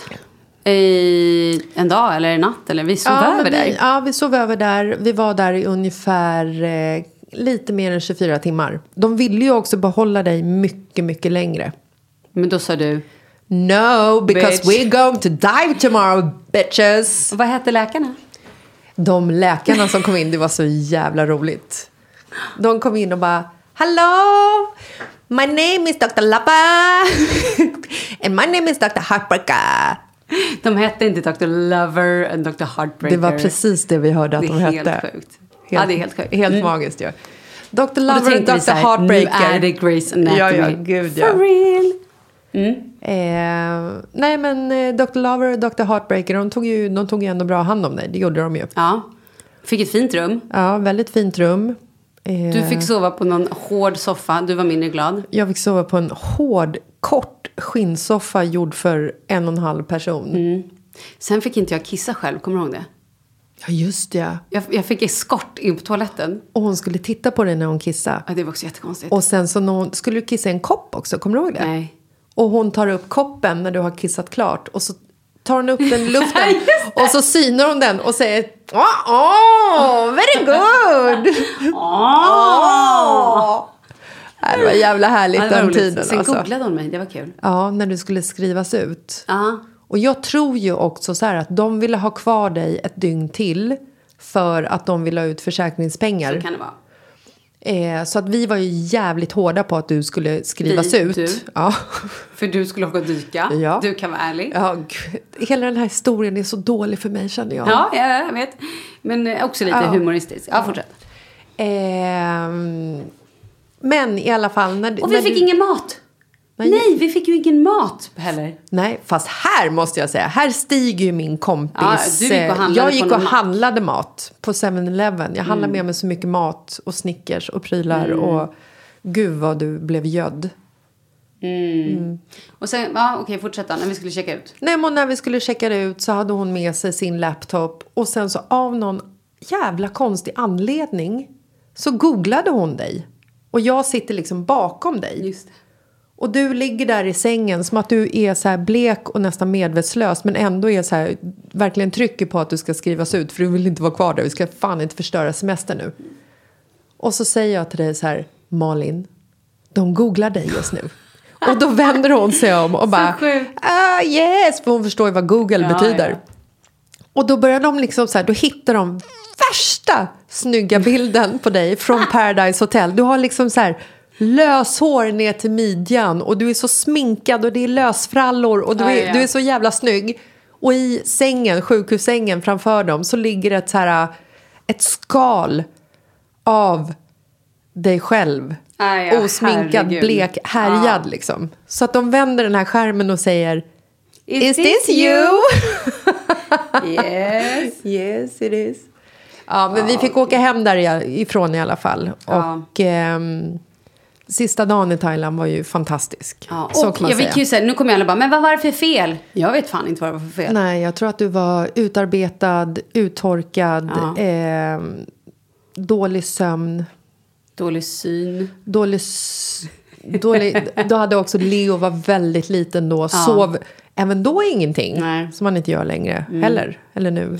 A: I en dag eller en natt. Eller vi sov
B: Ja,
A: över
B: men
A: där.
B: vi, ja, vi sov över där. Vi var där i ungefär eh, lite mer än 24 timmar. De ville ju också behålla dig mycket, mycket längre.
A: Men då sa du.
B: No, because
A: Bitch.
B: we're going to die tomorrow, bitches!
A: Vad hette läkarna?
B: De läkarna som kom in, det var så jävla roligt. De kom in och bara Hello! My name is Dr. Lappa [LAUGHS] and my name is Dr. Heartbreaker.
A: De hette inte Dr. Lover och Dr. Heartbreaker.
B: Det var precis det vi hörde att
A: Det
B: de
A: är
B: hette.
A: helt sjukt. Ja, det är helt.
B: Helt
A: Mm.
B: magiskt ju. Ja. Dr. Lover och Dr. Heartbreaker.
A: nu är det Grey's Anatomy.
B: Ja, ja, gud ja.
A: For real.
B: Eh, nej men eh, Dr. Lover och Dr. Heartbreaker, de tog, ju, de tog ju ändå bra hand om dig. Det gjorde de ju.
A: Ja. Fick ett fint rum.
B: Ja, väldigt fint rum. Eh,
A: Du fick sova på någon hård soffa. Du var mindre glad.
B: Jag fick sova på en hård, kort skinnsoffa gjord för en och en halv person.
A: Mm. Sen fick inte jag kissa själv. Kommer du ihåg det?
B: Ja, just det.
A: Jag, jag fick eskort in på toaletten.
B: Och hon skulle titta på dig när hon kissade.
A: Ja, det var också jättekonstigt.
B: Och sen så när hon, skulle du kissa i en kopp också, kommer du ihåg det?
A: Nej.
B: Och hon tar upp koppen när du har kissat klart och så tar hon upp den i luften [LAUGHS] och så synar hon den och säger Åh, åh, very good! [LAUGHS] Nej, Det var jävla härligt
A: Ja,
B: den
A: roligt.
B: tiden.
A: Sen
B: Alltså.
A: googlade hon mig. Det var kul.
B: Ja, när du skulle skrivas ut.
A: Ja.
B: Och jag tror ju också så här att de ville ha kvar dig ett dygn till för att de ville ha ut försäkringspengar.
A: Så kan det vara.
B: Eh, så att vi var ju jävligt hårda på att du skulle skrivas
A: Vi,
B: ut.
A: du.
B: Ja.
A: För du skulle åka och dyka.
B: Ja.
A: Du kan vara ärlig.
B: Ja, gud. Hela den här historien är så dålig för mig känner jag.
A: Ja, ja, jag vet. Men eh, också lite
B: Ja.
A: humoristisk. Ja, fortsätt.
B: Ehm, men i alla fall. När,
A: Och vi
B: när
A: fick
B: du,
A: ingen mat. Nej, vi fick ju ingen mat heller.
B: Nej, fast här måste jag säga, här stiger ju min kompis.
A: Ja, gick
B: eh, jag gick och
A: mat.
B: handlade mat på 7-Eleven. Jag handlade
A: Mm.
B: med mig så mycket mat och Snickers och prylar. Och gud vad du blev gödd.
A: Och sen, ja okej, fortsätt då, när vi skulle checka ut.
B: Nej, men när vi skulle checka ut så hade hon med sig sin laptop. Och sen så av någon jävla konstig anledning så googlade hon dig. Och jag sitter liksom bakom dig.
A: Just det.
B: Och du ligger där i sängen som att du är så här blek och nästan medvetslös men ändå är så här, verkligen trycker på att du ska skrivas ut för du vill inte vara kvar där, vi ska fan inte förstöra semester nu. Och så säger jag till dig så här, Malin, de googlar dig just nu. Och då vänder hon sig om och bara, ah yes, för hon förstår ju vad Google
A: Ja,
B: betyder.
A: ja.
B: Och då börjar de liksom så här, då hittar de värsta snygga bilden på dig från [LAUGHS] Paradise Hotel. Du har liksom så här löshår ner till midjan och du är så sminkad och det är lösfrallor och du är,
A: ja.
B: du är så jävla snygg. Och i sängen, sjukhussängen framför dem så ligger ett så här ett skal av dig själv.
A: Ah, ja,
B: Osminkad,
A: herregud.
B: blek, härjad
A: Ja.
B: liksom. Så att de vänder den här skärmen och säger
A: Is,
B: Is this you? [LAUGHS]
A: Yes.
B: Yes, it is. Ja, men vi fick åka hem därifrån i alla fall. Och ehm, sista dagen i Thailand var ju fantastisk.
A: Ja, och jag fick ju säga, nu kommer alla bara, men vad var det för fel? Jag vet fan inte vad det var för fel.
B: Nej, jag tror att du var utarbetad, uttorkad,
A: Ja.
B: ehm, dålig sömn,
A: Dålig syn.
B: dålig... dålig [LAUGHS] då hade också Leo var väldigt liten då, sov även då ingenting.
A: Nej. Mm.
B: Som man inte gör längre heller, eller nu.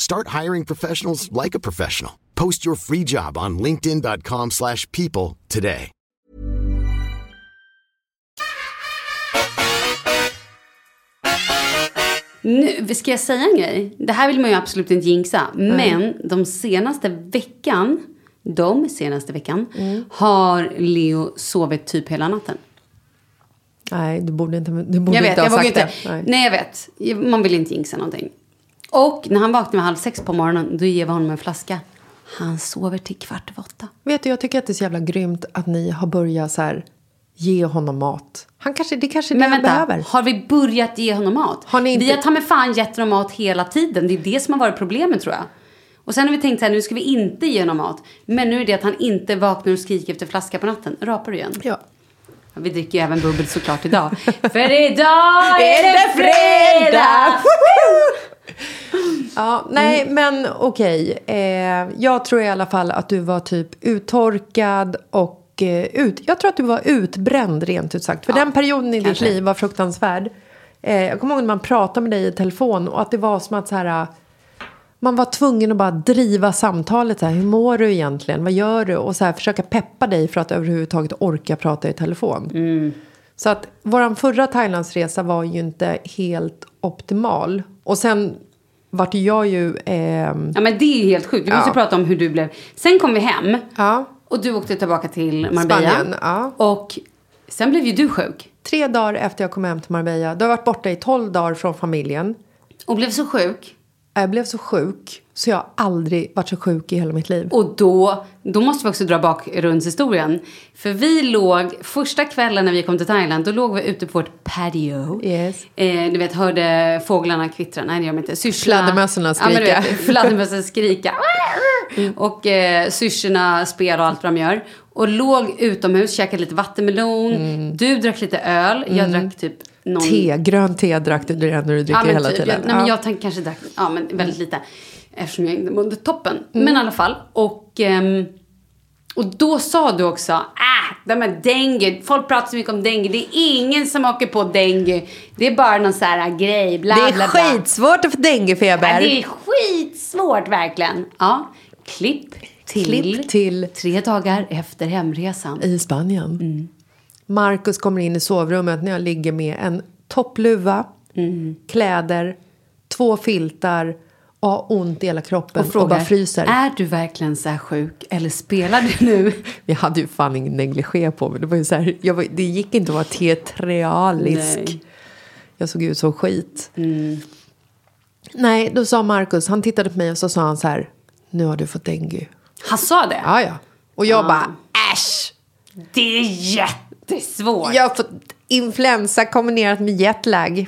C: Start hiring professionals like a professional. Post your free job on linkedin.com/people slash people today.
A: Nu, ska jag säga en grej? Det här vill man ju absolut inte jinxa. Men de senaste veckan, de senaste veckan,
B: Mm.
A: har Leo sovit typ hela natten.
B: Nej, du borde inte, du borde
A: Jag vet,
B: inte ha sagt
A: inte.
B: det. Nej.
A: Nej. jag vet. Man vill inte jinxa någonting. Och när han vaknar med halv sex på morgonen, då ger vi honom en flaska. Han sover till kvart över åtta.
B: Vet du, jag tycker att det är så jävla grymt att ni har börjat så här, ge honom mat. Han kanske, det kanske är det
A: Men
B: han
A: vänta,
B: behöver.
A: har vi börjat ge honom mat?
B: Har ni inte-
A: Vi har ta med fan gett honom mat hela tiden. Det är det som har varit problemet tror jag. Och sen har vi tänkt så här, nu ska vi inte ge honom mat. Men nu är det att han inte vaknar och skriker efter flaska på natten. Rapar du igen?
B: Ja.
A: Ja, Vi dricker ju även bubbel såklart idag. [LAUGHS] För idag är det fredag!
B: Ja, nej, men okej. Eh, jag tror i alla fall att du var typ uttorkad och eh, ut... Jag tror att du var utbränd rent ut sagt. För den perioden i
A: kanske.
B: ditt liv var fruktansvärd. Eh, jag kommer ihåg när man pratade med dig i telefon och att det var som att så här... Man var tvungen att bara driva samtalet. Så här, Hur mår du egentligen? Vad gör du? Och så här, försöka peppa dig för att överhuvudtaget orka prata i telefon. Så att vår förra Thailandsresa var ju inte helt optimal. Och sen vart jag ju... ehm,
A: Ja men det är helt sjukt. Vi måste
B: Ja.
A: prata om hur du blev. Sen kom vi hem.
B: Ja.
A: Och du åkte tillbaka till Marbella.
B: Spanien, ja.
A: Och sen blev ju du sjuk.
B: Tre dagar efter jag kom hem till Marbella. Då har varit borta i 12 dagar från familjen.
A: Och blev så sjuk.
B: Jag blev så sjuk så jag har aldrig varit så sjuk i hela mitt liv.
A: Och då, då måste vi också dra bakgrundshistorien. För vi låg, första kvällen när vi kom till Thailand, då låg vi ute på vårt patio.
B: Yes.
A: Eh, du vet, hörde fåglarna kvittra. Nej, det gör de inte.
B: Fladdermössorna
A: Ja,
B: skrika.
A: vet, fladdermössen [LAUGHS] skrika. Och eh, syrsorna spela och allt vad de gör. Och låg utomhus, käkade lite vattenmelon. Du drack lite öl. Jag drack typ någon...
B: Te, grönt te drack du det när du dricker
A: men
B: hela
A: typ.
B: tiden.
A: Jag, nej, men
B: Ja.
A: jag tänkte kanske drack, ja men väldigt lite. Eftersom jag inte mådde toppen. Men i alla fall. Och, ehm, och då sa du också, äh, de här dengue, folk pratar så mycket om dengue. Det är ingen som åker på dengue. Det är bara någon sån här grej, bla
B: Det är
A: bla bla.
B: skitsvårt att få denguefeber.
A: Ja, det är skitsvårt verkligen. Ja, klipp till,
B: Klipp till-
A: tre dagar efter hemresan.
B: I Spanien. Marcus kommer in i sovrummet när jag ligger med en toppluva, kläder, två filtar och har ont i hela kroppen och, bara fryser.
A: är du verkligen så här sjuk eller spelar du nu? [LAUGHS]
B: Vi hade ju fan ingen negligé på mig. Det, var ju så här, jag det gick inte att vara teatralisk.
A: Nej.
B: Jag såg ut som skit. Nej, då sa Marcus, han tittade på mig och så sa han så här. Nu har du fått dengue.
A: Han sa det?
B: Ja, ja. Och jag bara, äsch!
A: Det är jättesvårt.
B: Jag har fått influensa kombinerat med jetlag.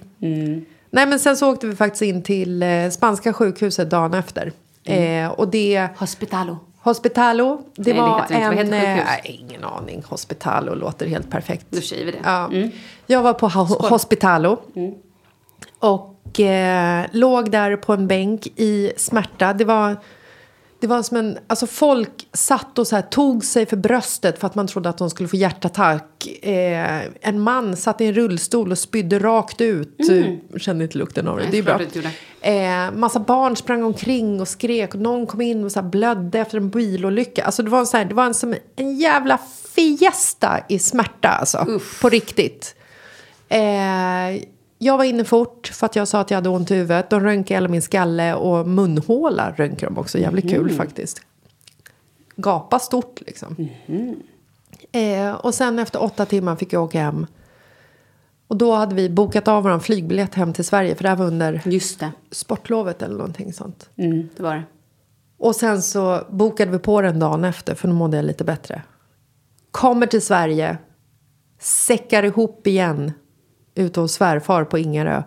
B: Nej, men sen så åkte vi faktiskt in till eh, spanska sjukhuset dagen efter. Eh, och det...
A: Hospitalo.
B: Hospitalo, det
A: Nej,
B: var
A: det inte.
B: En...
A: heter
B: eh, ingen aning. Hospitalo låter helt perfekt.
A: Då säger vi det.
B: Ja. Jag var på ho- Hospitalo. Och eh, låg där på en bänk i smärta. Det var, det var som en... Alltså folk satt och så här, tog sig för bröstet för att man trodde att de skulle få hjärtattack. Eh, en man satt i en rullstol och spydde rakt ut. Kände inte lukten av det.
A: Nej,
B: det är bra. Eh, massa barn sprang omkring och skrek och någon kom in och så här blödde efter en bilolycka. Alltså det var, så här, det var en, som en jävla fiesta i smärta alltså. På riktigt. Eh, jag var inne fort för att jag sa att jag hade ont i huvudet. De röntgade hela min skalle och munhåla röntgade de också. Jävligt kul faktiskt. Gapa stort liksom. Eh, och sen efter åtta timmar fick jag åka hem. Och då hade vi bokat av vår flygbiljett hem till Sverige. För det här var under
A: Just det.
B: sportlovet eller någonting sånt.
A: Mm, det var det.
B: Och sen så bokade vi på den dagen efter för då mådde jag lite bättre. Kommer till Sverige. Säckar ihop igen. Ute hos svärfar på Ingarö.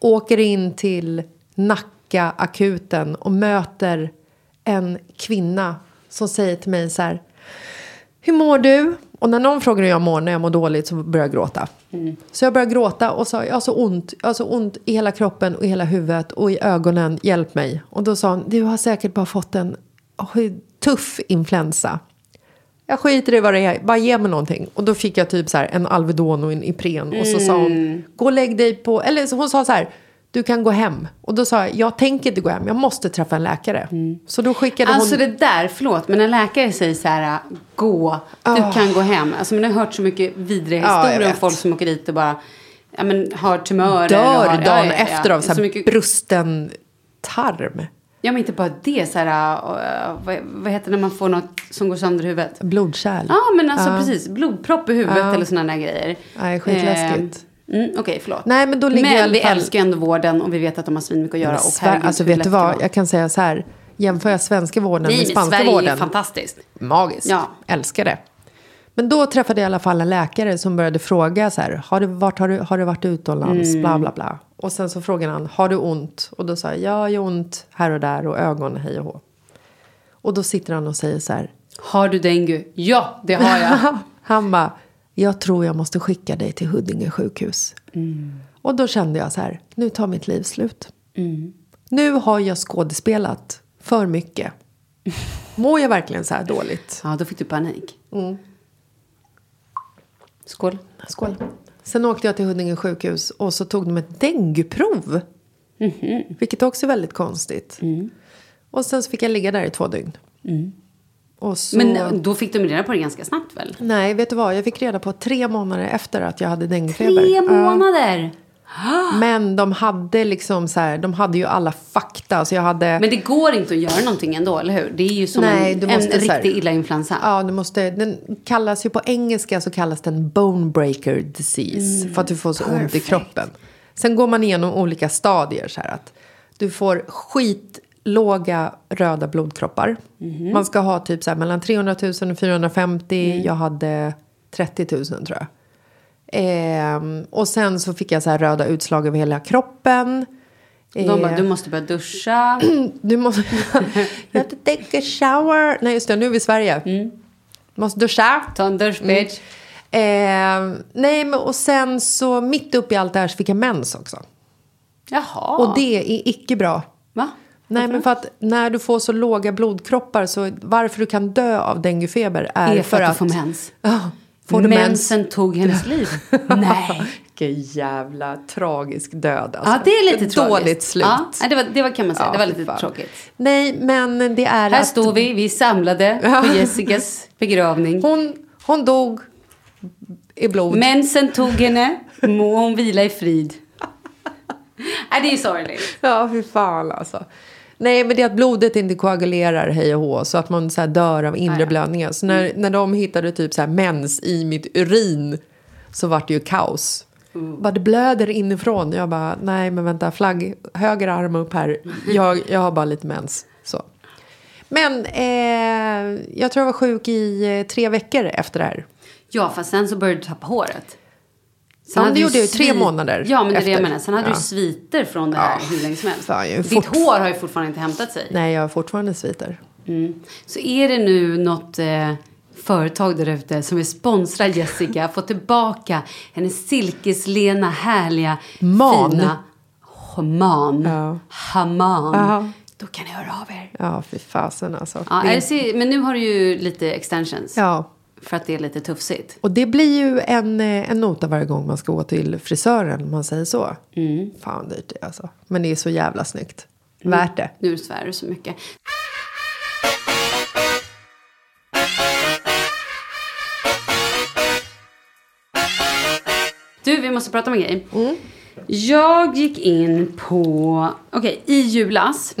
B: Åker in till Nacka akuten och möter en kvinna som säger till mig så här. Hur mår du? Och när någon frågar hur jag mår när jag mår dåligt så börjar jag gråta. Så jag började gråta och sa jag har så ont. Jag har så ont i hela kroppen och i hela huvudet och i ögonen. Hjälp mig. Och då sa hon, du har säkert bara fått en tuff influensa. Jag skiter i vad det är, bara ge mig någonting. Och då fick jag typ så här en Alvedon och en Ipren. Och så sa hon, gå och lägg dig på, eller så hon sa så här, du kan gå hem. Och då sa jag, jag tänker inte gå hem, jag måste träffa en läkare. Så då skickade
A: Alltså
B: hon...
A: det där, förlåt, men en läkare säger så här, gå, du kan gå hem. Alltså man har hört så mycket vidriga
B: Ja,
A: historier om
B: vet.
A: folk som åker dit och bara, ja men har tumörer.
B: dör
A: har,
B: dagen
A: ja, ja, ja.
B: efter av så här
A: mycket,
B: brusten tarm.
A: Ja men inte bara det, så här, uh, vad, vad heter det när man får något som går sönder i huvudet?
B: Blodkärl.
A: Ja men alltså precis, blodpropp i huvudet eller sådana grejer.
B: Nej, skitläskigt.
A: Eh, mm, Okej, förlåt.
B: Nej, men då ligger
A: men vi
B: fall-
A: älskar ju ändå vården och vi vet att de har svinmycket att göra. Och herregud,
B: alltså vet du vad, jag kan säga så här. Jämför jag svenska vården
A: Nej
B: med spanska
A: Sverige är
B: vården.
A: fantastiskt.
B: Magiskt.
A: Ja.
B: Älskar det. Men då träffade jag i alla fall en läkare som började fråga så här. Har du varit, har du, har du varit utomlands?
A: Mm.
B: Bla bla bla. Och sen så frågade han. Har du ont? Och då sa jag. Ja, jag har ont här och där. Och ögon hej och hå. Och då sitter han och säger så här.
A: Har du dengue? Ja, det har jag. [LAUGHS]
B: Han bara, jag tror jag måste skicka dig till Huddinge sjukhus.
A: Mm.
B: Och då kände jag så här, nu tar mitt liv slut. Nu har jag skådespelat för mycket. [LAUGHS] Mår jag verkligen så här dåligt?
A: ja, då fick du panik.
B: Mm.
A: Skål.
B: Skål. Sen åkte jag till Huddinge sjukhus och så tog de ett dengueprov. Vilket också är väldigt konstigt. Och sen så fick jag ligga där i två dygn. Och så...
A: Men då fick de reda på det ganska snabbt väl?
B: Nej, vet du vad? Jag fick reda på tre månader efter att jag hade denguefeber.
A: Tre
B: Ja. Men de hade liksom så här, de hade ju alla fakta. Så jag hade...
A: Men det går inte att göra någonting ändå, eller hur? Det är ju som
B: Nej,
A: en, en
B: måste här-
A: riktig illa influensa.
B: Ja, du måste, den kallas ju på engelska så kallas den bone breaker disease. för att du får så ont i
A: Mm, perfect.
B: kroppen. Sen går man igenom olika stadier. Så här, att du får skitlåga röda blodkroppar.
A: Mhm.
B: Man ska ha typ så här, mellan 300 000 och 450.
A: Mm.
B: Jag hade 30 000 tror jag. Ehm, och sen så fick jag så här röda utslag över hela kroppen.
A: De bara,
B: Eh,
A: du måste börja duscha. [CLEARS THROAT]
B: du måste... [LAUGHS] jag have to take a shower. Nej, just det. Nu är vi i Sverige.
A: Mm.
B: Måste duscha.
A: Ta en dusch, bitch.
B: Eh, nej, men och sen så mitt upp i allt det här så fick jag mens också.
A: Jaha.
B: Och det är icke bra.
A: Va?
B: Nej, men för att när du får så låga blodkroppar så varför du kan dö av denguefeber är,
A: är för att, du får mens.
B: Ja, får du mens.
A: Mensen tog hennes liv. [LAUGHS] Nej.
B: Vilken jävla tragisk död alltså.
A: Ja, det är lite tragiskt.
B: Dåligt slut.
A: Ja, det, var, det var, kan man säga.
B: Ja,
A: det var lite
B: fan.
A: tråkigt.
B: Nej, men det är
A: Här
B: att
A: står vi, vi samlade [LAUGHS] på Jessicas begravning.
B: hon, hon dog i blod.
A: Mensen tog henne, må hon vila i frid. [LAUGHS] Nej, det är sorgligt.
B: Ja, fy fan alltså. Nej, men det är att blodet inte koagulerar hej och hå så att man så dör av inre blödningar. Så när, när de hittade typ så här mens i mitt urin så vart det ju kaos. Bara, det blöder inifrån. Jag bara, nej men vänta, flagg, höger arm upp här. Jag, jag har bara lite mens. Så. Men eh, jag tror jag var sjuk i eh, tre veckor efter det här.
A: Ja, fast sen så började du tappa håret.
B: Ja,
A: hade
B: det gjorde jag ju tre månader
A: Ja, men det är det jag menar. Sen hade
B: Ja.
A: du sviter från det här hur länge som helst.
B: fan,
A: Ditt hår har ju fortfarande inte hämtat sig.
B: Nej, jag har fortfarande sviter.
A: Så är det nu något eh, företag där ute som vill sponsra Jessica, få tillbaka hennes silkeslena, härliga,
B: Man.
A: fina man,
B: Ja.
A: haman.
B: Ja.
A: Då kan ni höra av er.
B: Ja, fy fasen alltså.
A: Ja,
B: Det-
A: men nu har du ju lite extensions.
B: ja.
A: För att det är lite tufsigt.
B: Och det blir ju en, eh, en nota varje gång man ska gå till frisören, om man säger så.
A: Mm.
B: Fan dyrt det är alltså. Men det är så jävla snyggt. Värt det.
A: Nu svär du så mycket. Du, vi måste prata om en grej. Jag gick in på... Okej, i julas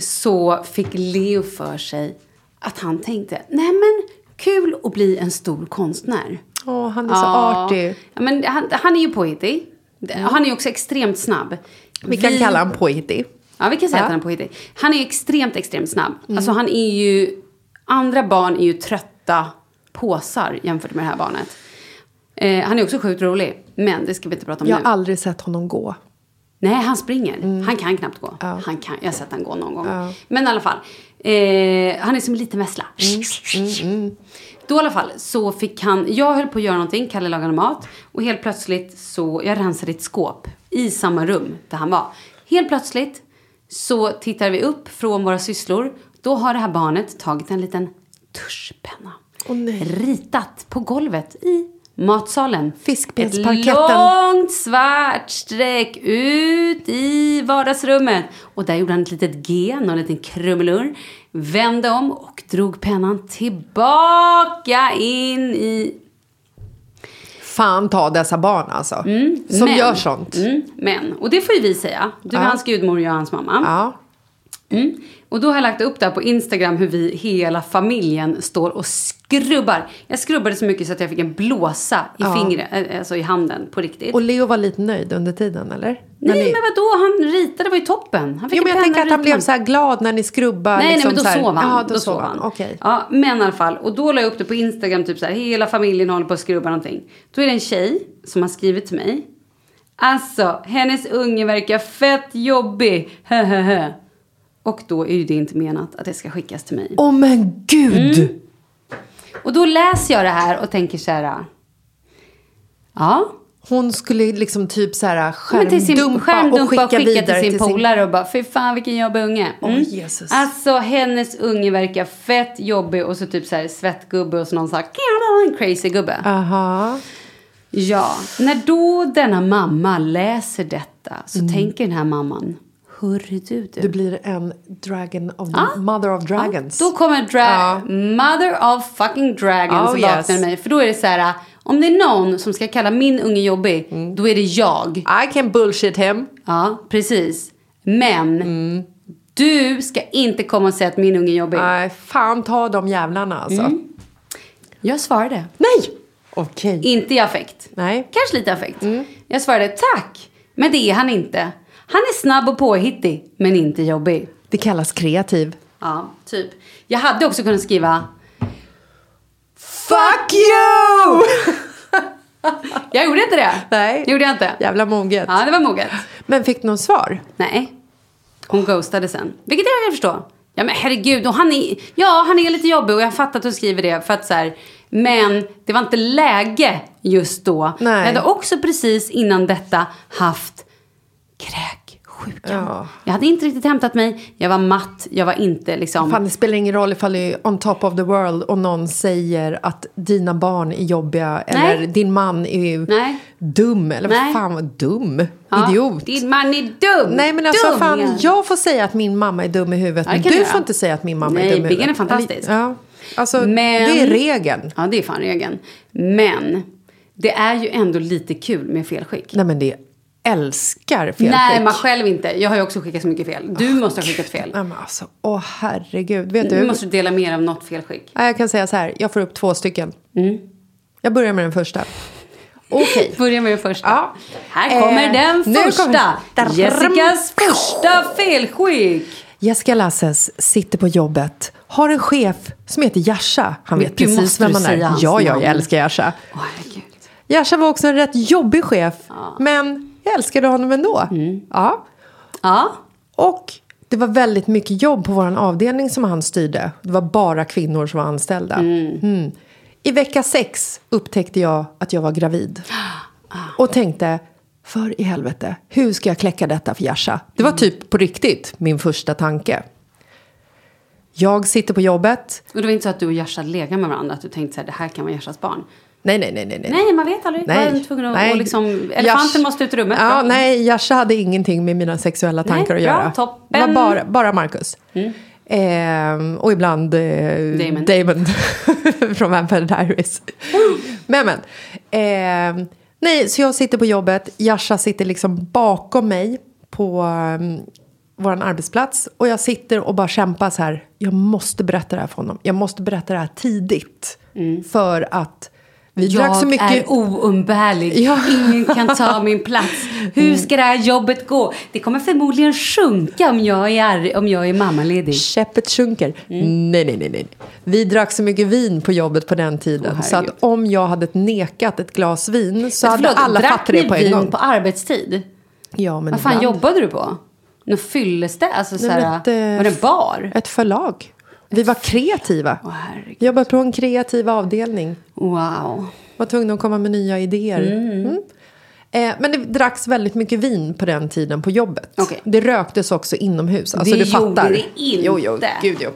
A: så fick Leo för sig att han tänkte, nej men kul att bli en stor konstnär.
B: Åh, han är så artig.
A: Ja, men han, han är ju påhittig. Han är också extremt snabb.
B: Vi kan kalla honom påhittig.
A: Ja, vi kan säga
B: Ja.
A: att han är påhittig. Han är extremt, extremt snabb. Alltså han är ju... Andra barn är ju trötta påsar jämfört med det här barnet. Eh, han är också sjukt rolig, men det ska vi inte prata om
B: Jag
A: nu.
B: har aldrig sett honom gå.
A: Nej, han springer. Han kan knappt gå.
B: Ja.
A: Han kan, jag har sett han gå någon gång.
B: Ja.
A: Men i alla fall. Eh, han är som en liten vessla. Då i alla fall så fick han, jag höll på att göra någonting, Kalle lagade mat. Och helt plötsligt så, jag rensade ett skåp i samma rum där han var. Helt plötsligt så tittar vi upp från våra sysslor. Då har det här barnet tagit en liten tuschpenna.
B: Nej.
A: Ritat på golvet i matsalen.
B: Fiskbensparketten.
A: Ett långt svart streck ut i vardagsrummet. Och där gjorde han ett litet G, någon liten krumelur. Vände om och drog pennan tillbaka in i...
B: Fan ta dessa barn alltså. Som
A: men-
B: gör sånt.
A: Mm, men, och det får ju vi säga. Du är
B: Ja.
A: hans gudmor och jag hans mamma.
B: Ja.
A: Mm. Och då har jag lagt upp det här på Instagram hur vi hela familjen står och skrubbar. Jag skrubbade så mycket så att jag fick en blåsa i
B: Ja.
A: fingret, äh, alltså i handen på riktigt.
B: Och Leo var lite nöjd under tiden, eller?
A: Nej
B: ni-
A: men vadå, han ritade var ju toppen. Han fick
B: Jo, men
A: en
B: jag tänker att han blev så här glad när ni skrubbar.
A: Nej,
B: liksom
A: nej, men då sov han.
B: Ja,
A: då sov han.
B: Okej.
A: Ja, men i alla fall. Och då la jag upp det på Instagram, typ så här, hela familjen håller på att skrubba någonting. Då är det en tjej som har skrivit till mig. Alltså, hennes unge verkar fett jobbig. Hehehe. Och då är ju det inte menat att det ska skickas till mig.
B: Åh men gud!
A: Mm. Och då läser jag det här och tänker så här. Ja,
B: Hon skulle liksom typ så här
A: till sin
B: skärmdumpa,
A: skärmdumpa
B: och skicka, vidare
A: till sin polare och bara, fy fan vilken jobbig unge.
B: Åh, Jesus.
A: Alltså hennes unge verkar fett jobbig och så typ så här svettgubbe och så någon sagt crazy gubbe.
B: Aha.
A: Ja, när då denna mamma läser detta så
B: Mm.
A: tänker den här mamman, hörru du du.
B: Du blir en dragon of the mother of dragons.
A: Då kommer dra-
B: Ja.
A: Mother of fucking dragons
B: Oh,
A: och vaknar
B: yes.
A: mig. För då är det så här, Om det är någon som ska kalla min unge jobbig,
B: Mm.
A: då är det jag.
B: I can bullshit him.
A: Ja, precis. Men
B: Mm.
A: du ska inte komma och säga att min unge är jobbig.
B: Nej, fan ta de jävlarna alltså.
A: Mm. Jag svarade.
B: Nej! Okej.
A: Inte i affekt.
B: Nej.
A: Kanske lite affekt. Jag svarade tack, men det är han inte. Han är snabb och påhittig, men inte jobbig.
B: Det kallas kreativ.
A: Ja, typ. Jag hade också kunnat skriva
B: Fuck you! [LAUGHS]
A: Jag gjorde inte det.
B: Nej.
A: Gjorde jag inte.
B: Jävla moget.
A: Ja, det var moget.
B: Men fick du någon svar?
A: Nej. Hon ghostade sen. Vilket jag kan förstå. Ja men herregud, och han är, ja, han är lite jobbig och jag fattar att du skriver det. För att så här, men det var inte läge just då.
B: Nej.
A: Jag hade också precis innan detta haft kräksjukan.
B: Ja.
A: Jag hade inte riktigt hämtat mig. Jag var matt. Jag var inte liksom...
B: Fan, det spelar ingen roll ifall det är on top of the world och någon säger att dina barn är jobbiga
A: Nej.
B: eller din man är
A: Nej.
B: dum. Eller
A: Nej.
B: vad fan vad dum?
A: Ja,
B: Idiot.
A: Din man är dum.
B: Nej men alltså
A: dum,
B: fan,
A: ja.
B: jag får säga att min mamma är dum i huvudet men du
A: du
B: får inte säga att min mamma
A: Nej,
B: är dum i
A: Biggen
B: huvudet.
A: är fantastisk.
B: Ja. Alltså,
A: Men-
B: det är regeln.
A: Ja, det är fan regeln. Men det är ju ändå lite kul med felskick.
B: Nej men det älskar felskick.
A: Nej, man själv inte. Jag har ju också skickat så mycket fel. Du måste ha skickat fel.
B: Nej men alltså, åh herregud. Vet
A: Du
B: du?
A: måste dela mer av något felskick.
B: Nej, Jag kan säga så här, jag får upp två stycken.
A: Mm.
B: Jag börjar med den första. Okej. [LAUGHS]
A: Börja med den första.
B: Ja.
A: Här kommer
B: Eh,
A: den första.
B: kommer-
A: Jessicas första felskick.
B: Jessica Lasses sitter på jobbet, har en chef som heter Jasha. Han vet
A: du
B: precis vem han är. Ja, ja, jag älskar.
A: Åh, herregud.
B: Jasha var också en rätt jobbig chef, men jag älskade honom ändå.
A: Mm.
B: Ja.
A: Ja.
B: Och det var väldigt mycket jobb på vår avdelning som han styrde. Det var bara kvinnor som var anställda. Mm. I vecka sex upptäckte jag att jag var gravid. [GASPS] Och tänkte, för i helvete, hur ska jag kläcka detta för Jasha? Det var typ på riktigt min första tanke. Jag sitter på jobbet.
A: Och det var inte så att du och Jasha legat med varandra? Att du tänkte så här, det här kan vara Jashas barn?
B: Nej, nej, nej, nej. nej.
A: Nej, man vet aldrig. Nej. Var tvungen att,
B: Nej.
A: och liksom, elefanten måste ut ur rummet.
B: Ja, nej, Jasha hade ingenting med mina sexuella
A: Nej,
B: tankar att
A: bra,
B: göra.
A: toppen. Mm.
B: Det var bara, bara Marcus. Ehm, och ibland eh,
A: Damon.
B: Damon [LAUGHS] från Vampire Diaries. men, men. ehm, nej, så jag sitter på jobbet. Jasha sitter liksom bakom mig på um, vår arbetsplats. Och jag sitter och bara kämpar så här. Jag måste berätta det här för honom. Jag måste berätta det här tidigt. För att vi drack
A: Jag
B: så mycket...
A: är oumbärlig.
B: Ja.
A: Ingen kan ta [LAUGHS] min plats. Hur ska det här jobbet gå? Det kommer förmodligen sjunka om jag är, om jag är mammaledig.
B: Käppet sjunker.
A: Mm.
B: Nej, nej, nej, nej. Vi drack så mycket vin på jobbet på den tiden.
A: Åh,
B: så att om jag hade nekat ett glas vin så hade
A: förlåt,
B: alla
A: drack
B: fattat det
A: ni
B: på en
A: vin
B: gång.
A: på arbetstid?
B: Ja, men
A: Vad fan
B: ibland.
A: jobbade du på? Något fyllestä? Alltså
B: Nej, men
A: såhär,
B: ett, eh,
A: var det en bar?
B: Ett förlag. Vi var kreativa.
A: Åh herregud.
B: Jobbade på en kreativ avdelning.
A: Wow.
B: Var tvungna att komma med nya idéer. Mm. Eh, men det dracks väldigt mycket vin på den tiden på jobbet.
A: Okej.
B: Det röktes också inomhus. Alltså,
A: Det
B: du fattar.
A: gjorde det inte.
B: Jo, jo, gud jo.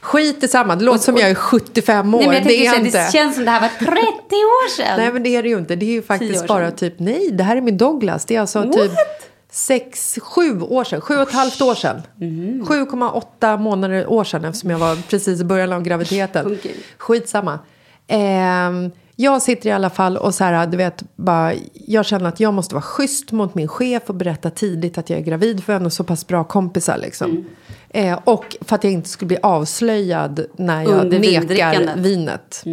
B: Skit i samma. Det låter som jag är 75 år.
A: Nej, men jag
B: det är inte.
A: det känns som det här var 30 år sedan.
B: Nej men det är det ju inte. Det är ju faktiskt bara typ, nej det här är min Douglas. Det är alltså typ sex, sju år sedan. Sju och ett halvt år sedan.
A: Mhm.
B: 7,8 månader år sedan eftersom jag var precis i början av graviditeten.
A: Okej.
B: Skitsamma. Ehm, jag sitter i alla fall och så här, du vet, bara, jag känner att jag måste vara schysst mot min chef och berätta tidigt att jag är gravid för jag är så pass bra kompisar liksom.
A: Mm.
B: Eh, och för att jag inte skulle bli avslöjad när jag
A: Under
B: nekar vinet.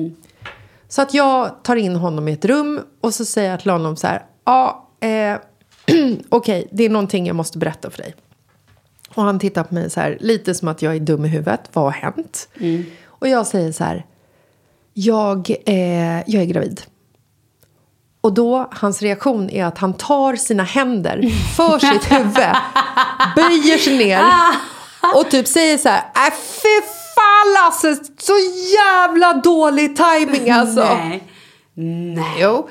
B: Så att jag tar in honom i ett rum och så säger jag till honom så här. Ja, eh, [CLEARS THROAT] okej, det är någonting jag måste berätta för dig. Och han tittar på mig så här, lite som att jag är dum i huvudet. Vad har hänt? Och jag säger så här. Jag, eh, jag är gravid. Och då, hans reaktion är att han tar sina händer för [LAUGHS] sitt huvud, böjer sig ner och typ säger så här. Äh, fy fan Lasse, så jävla dålig timing alltså.
A: Nej. Nej.
B: Jo.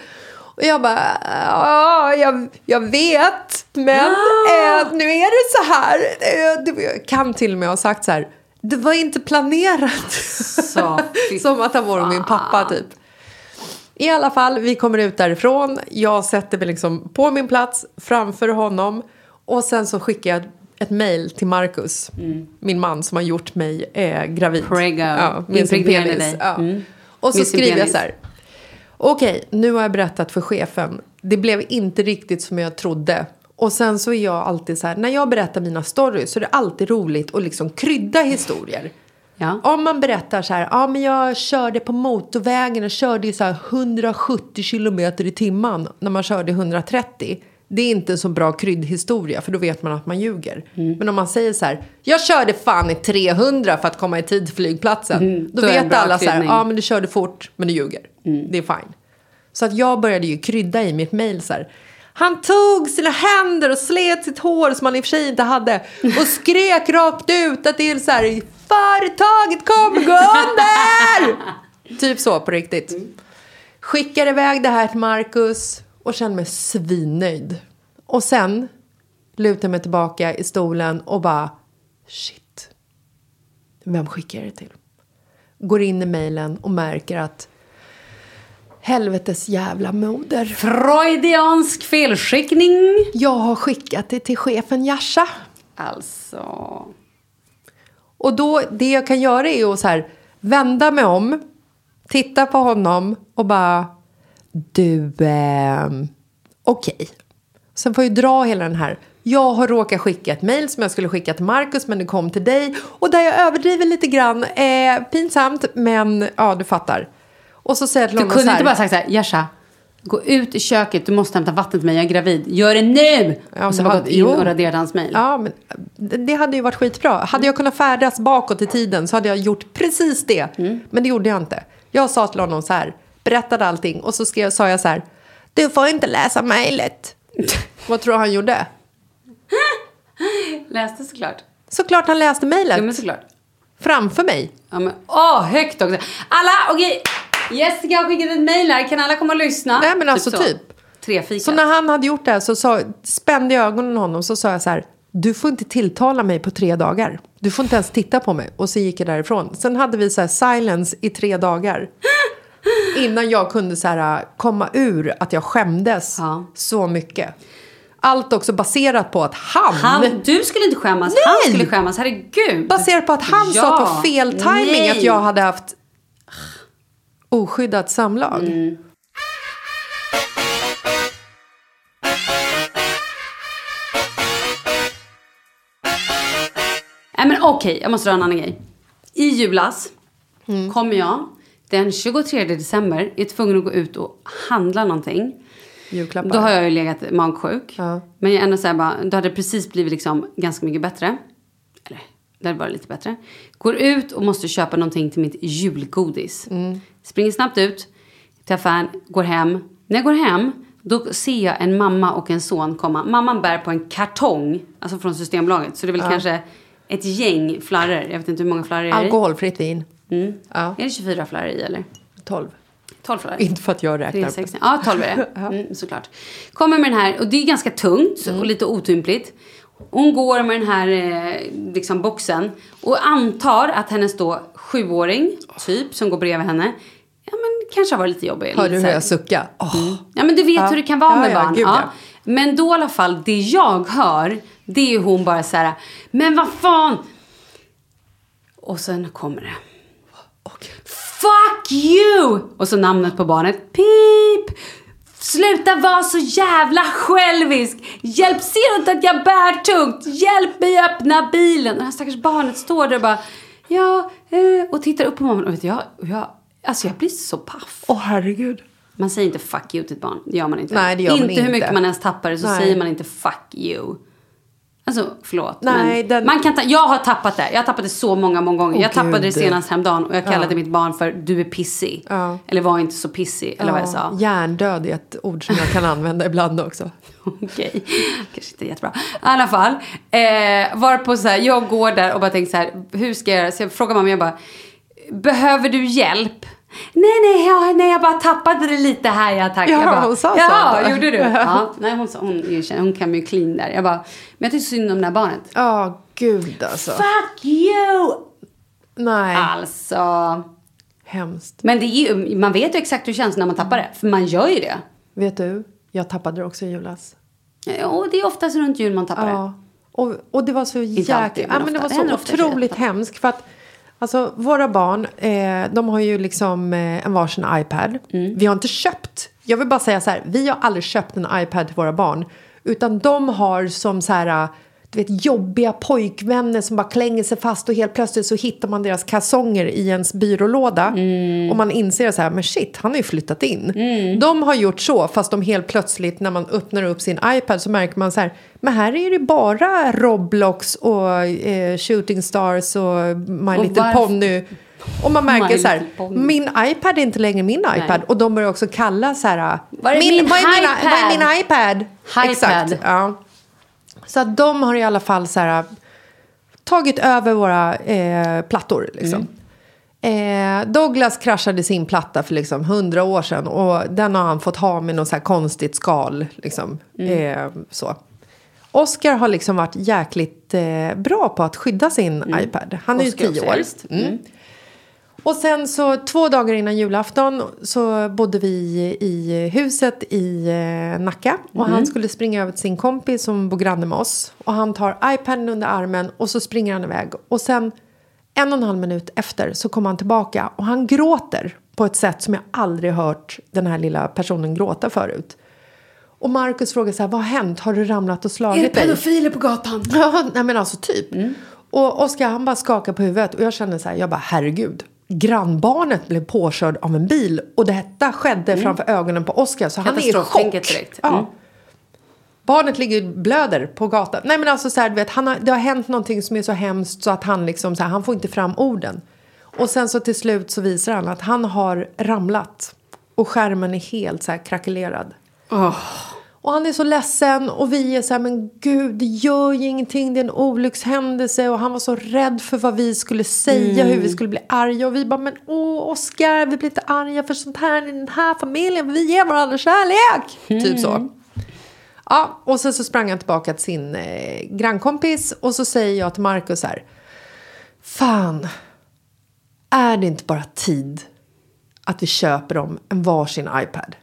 B: Och jag bara, ja, jag, jag vet, men eh, nu är det så här. Eh, Jag kan till och med ha sagt så här, det var inte planerat.
A: Så, [LAUGHS]
B: Som att han vore min pappa typ. I alla fall, vi kommer ut därifrån. Jag sätter mig liksom på min plats framför honom. Och sen så skickar jag ett mail till Marcus, min man som har gjort mig eh, gravid.
A: Prego.
B: Ja,
A: Impregnerade
B: penis. Ja.
A: Mm.
B: Och så
A: Med sin
B: skriver jag
A: penis.
B: så här. Okej, nu har jag berättat för chefen. Det blev inte riktigt som jag trodde. Och sen så är jag alltid så här, när jag berättar mina stories så är det alltid roligt att liksom krydda historier.
A: Ja.
B: Om man berättar så här, ja men jag körde på motorvägen och körde i så här 170 kilometer i timmen när man körde 130. Det är inte en så bra kryddhistoria för då vet man att man ljuger.
A: Mm.
B: Men om man säger så här, jag körde fan i 300 för att komma i tid till flygplatsen. då,
A: Mm. Då en
B: vet alla så här, ja men du körde fort men du ljuger. Det är fine. Så att jag började ju krydda i mitt mail så här. Han tog sina händer och slet sitt hår som han i och för sig inte hade och skrek rakt ut att det är så här företaget kommer gå under! typ så på riktigt. Skickar iväg det här till Marcus och känner mig svinnöjd. Och sen lutar jag mig tillbaka i stolen och bara shit. Vem skickar jag det till? Går in i mejlen och märker att helvetes jävla moder.
A: Freudiansk felskickning.
B: Jag har skickat det till chefen Jascha.
A: Alltså...
B: Och då, det jag kan göra är att så här, vända mig om, titta på honom och bara... Du, eh, okej. Sen får jag dra hela den här... Jag har råkat skicka ett mejl som jag skulle skicka till Markus men det kom till dig. Och där jag överdriver lite grann. Eh, pinsamt, men ja, du fattar. Och så säger jag till
A: Du
B: honom
A: kunde
B: så här,
A: inte bara sagt så här, Jasha, gå ut i köket, du måste hämta vatten till mig, jag är gravid. Gör det nu!
B: Ja,
A: och så bara
B: hade-
A: gått in
B: jo.
A: och raderat hans mejl.
B: Ja, men det hade ju varit skitbra. Hade jag kunnat färdas bakåt i tiden så hade jag gjort precis det. Men det gjorde jag inte. Jag sa till honom så här, berättade allting och så skrev, sa jag så här, du får inte läsa mejlet. [LAUGHS] Vad tror du han gjorde?
A: Läste såklart.
B: Såklart han läste mejlet.
A: Ja, men såklart.
B: Framför mig.
A: Ja, men, åh, högt också. Alla, okej. Jessica har skickat ett mejl här, kan alla komma och lyssna?
B: Nej, men alltså
A: så.
B: typ.
A: Tre fika.
B: Så när han hade gjort det här så sa, spände jag ögonen honom så sa jag så här, du får inte tilltala mig på tre dagar. Du får inte ens titta på mig. Och så gick jag därifrån. Sen hade vi så här silence i tre dagar. [LAUGHS] Innan jag kunde så här, komma ur att jag skämdes
A: Ja.
B: så mycket. Allt också baserat på att han,
A: Han, du skulle inte skämmas,
B: Nej!
A: han skulle skämmas. Herregud.
B: baserat på att han sa att det var fel timing
A: Nej.
B: att jag hade haft oskyddat samlag.
A: Mm. Nej men okej, jag måste dra en annan grej. I julas
B: Mm.
A: kommer jag den 23 december, är tvungen att gå ut och handla någonting.
B: Julklappar.
A: Då har jag ju legat magsjuk.
B: Ja.
A: Men jag ändå säger bara, då hade det precis blivit liksom ganska mycket bättre. Det hade varit lite bättre. Går ut och måste köpa någonting till mitt julgodis.
B: Mm.
A: Springer snabbt ut till affären, går hem. När jag går hem, då ser jag en mamma och en son komma. Mamman bär på en kartong, alltså från Systembolaget. Så det är väl kanske ett gäng flarror. Jag vet inte hur många flarror det är.
B: Alkoholfritt vin.
A: Mm.
B: Ja,
A: Är det 24 flarror i eller?
B: 12.
A: 12 flarror?
B: Inte för att jag räknar.
A: 360. Ja, 12 är det. [LAUGHS] Mm, såklart. Kommer med den här, och det är ganska tungt
B: Mm.
A: och lite otympligt. Hon går med den här eh, liksom boxen och antar att hennes då sjuåring, typ, som går bredvid henne, ja men kanske har varit lite jobbig.
B: Hör du hur jag suckar? Åh.
A: Ja men du vet
B: Ja.
A: hur det kan vara
B: Ja,
A: med
B: ja,
A: barn.
B: gud,
A: ja. Men då i alla fall, det jag hör, det är hon bara så här, men vad fan. Och sen kommer det. Fuck you! Och så namnet på barnet. Pip! Sluta vara så jävla självisk! Hjälp, ser du inte att jag bär tungt? Hjälp mig öppna bilen! Och det här stackars barnet står där och bara, ja, eh, och tittar upp på mamman. Och vet jag, jag, alltså jag blir så paff.
B: Åh herregud.
A: Man säger inte fuck you till ett barn. Det gör man inte.
B: Nej, det gör man
A: inte. hur
B: inte.
A: mycket man ens tappar det så
B: Nej.
A: säger man inte fuck you. Alltså, förlåt.
B: Nej,
A: men
B: den-
A: man kan ta, jag har tappat det. Jag har tappat det så många, många gånger.
B: Åh,
A: jag tappade det
B: Gud.
A: senast häromdagen och jag kallade
B: Ja.
A: mitt barn för du är pissig.
B: Ja.
A: Eller var inte så pissig. Eller vad jag sa.
B: Hjärndöd är ett ord som jag kan [LAUGHS] använda ibland också.
A: Okej, kanske inte jättebra. I alla fall, eh, varpå så här, jag går där och bara tänker så här, hur ska jag göra? Så jag frågar mamma, jag bara, behöver du hjälp? Nej, nej, jag, nej, jag bara tappade det lite här, ja tack.
B: Ja,
A: jag bara,
B: hon sa så.
A: Ja, gjorde du? [LAUGHS] Ja, nej, hon, sa- hon, erkänner, hon kan ju clean där. Jag bara, men jag tycker synd om det här barnet.
B: Ja, gud alltså.
A: Fuck you!
B: Nej,
A: Alltså,
B: hemskt.
A: men det är ju, man vet ju exakt hur det känns när man tappar det. För man gör ju det.
B: Vet du, jag tappade det också i julas.
A: Och det är oftast runt jul man tappar det.
B: Ja. Och, och det var så jäkla...
A: alltid, men
B: ja, men det var
A: Det
B: så otroligt hemskt. För att Alltså våra barn, eh, de har ju liksom eh, en varsin iPad. Vi har inte köpt, jag vill bara säga så här, vi har aldrig köpt en iPad till våra barn. Utan de har som så här, du vet jobbiga pojkvänner som bara klänger sig fast och helt plötsligt så hittar man deras kalsonger i ens byrålåda. Och man inser så här, men shit, han har ju flyttat in. De har gjort så, fast de helt plötsligt när man öppnar upp sin iPad så märker man så här, men här är det bara Roblox och eh, Shooting Stars och My
A: Och
B: Little Pony. Och man märker så här, min iPad är inte längre min iPad. Och de börjar också kalla så här,
A: Var är min
B: vad, är vad är min iPad. Exakt, ja. Så att de har i alla fall så här, tagit över våra eh, plattor. Liksom. Eh, Douglas kraschade sin platta för liksom hundra år sedan och den har han fått ha med något så här konstigt skal. Liksom. Eh, så. Oscar har liksom varit jäkligt eh, bra på att skydda sin iPad. Han är ju
A: Oscar
B: tio
A: också
B: år. Mm. Och sen så två dagar innan julafton så bodde vi i huset i eh, Nacka. Och han skulle springa över till sin kompis som bor granne med oss. Och han tar iPaden under armen och så springer han iväg. Och sen en och en halv minut efter så kommer han tillbaka och han gråter på ett sätt som jag aldrig hört den här lilla personen gråta förut. Och Markus frågar så här, vad har hänt? Har du ramlat och slagit dig?
A: pedofiler på gatan? [LAUGHS]
B: Ja, nej men alltså typ. Och Oskar han bara skakar på huvudet och jag känner så här, jag bara herregud. Grannbarnet blev påkörd av en bil och detta skedde framför ögonen på Oskar så han är i chock.
A: Direkt.
B: Ja.
A: Mm.
B: Barnet ligger blöder på gatan. Nej men alltså så här, du vet, han har, det har hänt någonting som är så hemskt så att han liksom så här, han får inte fram orden. Och sen så till slut så visar han att han har ramlat. Och skärmen är helt så här krackelerad. Och han är så ledsen och vi är så här, men gud, det gör ju ingenting, det är en olyckshändelse. Och han var så rädd för vad vi skulle säga, hur vi skulle bli arga. Och vi bara, men åh Oscar, vi blir inte arga för sånt här i den här familjen, vi ger varandra kärlek. Typ så. Ja, och sen så sprang han tillbaka till sin eh, grannkompis och så säger jag till Markus här, fan, är det inte bara tid att vi köper dem en varsin iPad.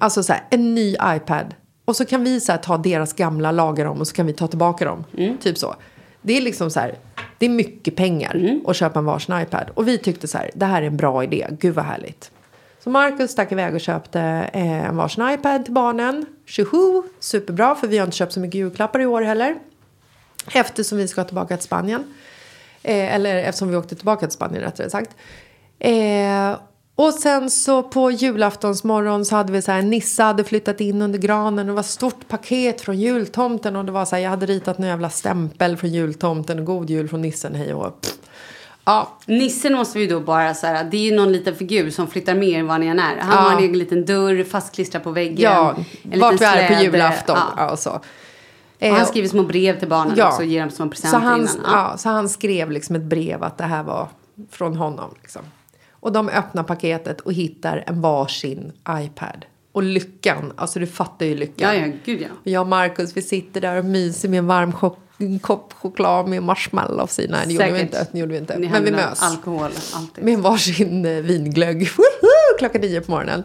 B: Alltså så här, en ny iPad. Och så kan vi så här, ta deras gamla, laga dem och så kan vi ta tillbaka dem. Typ så. Det är liksom så här, det är mycket pengar att köpa en varsin iPad. Och vi tyckte så här, det här är en bra idé, gud vad härligt. Så Marcus stack iväg och köpte eh, en varsin iPad till barnen. Tjoho, superbra för vi har inte köpt så mycket julklappar i år heller. Eftersom vi ska tillbaka till Spanien. Eh, eller eftersom vi åkte tillbaka till Spanien rättare sagt. Eh, och sen så på julaftonsmorgon så hade vi så här, Nisse hade flyttat in under granen. Det var stort paket från jultomten och det var så här, jag hade ritat en jävla stämpel från jultomten och god jul från nissen, hej och pff. Ja,
A: Nissen måste vi då bara så här, det är ju någon liten figur som flyttar med er vad ni än är. Han
B: Ja.
A: har en egen liten dörr fastklistrad på väggen.
B: ja
A: en
B: vart vi är på julafton.
A: Ja.
B: Ja. så.
A: Och
B: Eh,
A: han skriver små brev till barnen också och ger dem som presenter
B: så han,
A: innan.
B: ja. så han skrev liksom ett brev att det här var från honom. Liksom. Och de öppnar paketet och hittar en varsin iPad. Och lyckan, alltså du fattar ju lyckan.
A: Ja, ja, gud ja.
B: Jag och Marcus vi sitter där och myser med en varm chock, en kopp choklad med marshmallows i. Nej, det gjorde vi inte. Det gjorde vi inte.
A: Ni
B: Men vi mös.
A: Alkohol, alltid.
B: Med en varsin eh, vinglögg. [LAUGHS] Klockan nio på morgonen.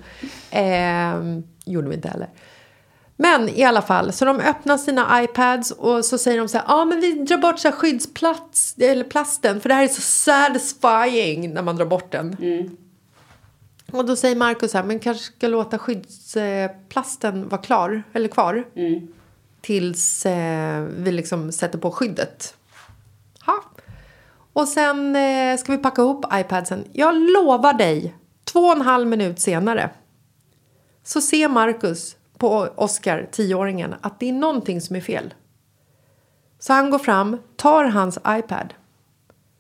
B: Eh, gjorde vi inte heller. Men i alla fall, så de öppnar sina iPads och så säger de så här, ja ah, men vi drar bort så skyddsplats, eller plasten, för det här är så satisfying när man drar bort den. Och då säger Markus så här, men kanske ska låta skyddsplasten vara klar, eller kvar. Tills eh, vi liksom sätter på skyddet. Ha. Och sen eh, ska vi packa ihop iPadsen. Jag lovar dig, två och en halv minut senare så ser Marcus på Oscar, tioåringen, att det är någonting som är fel. Så han går fram, tar hans iPad.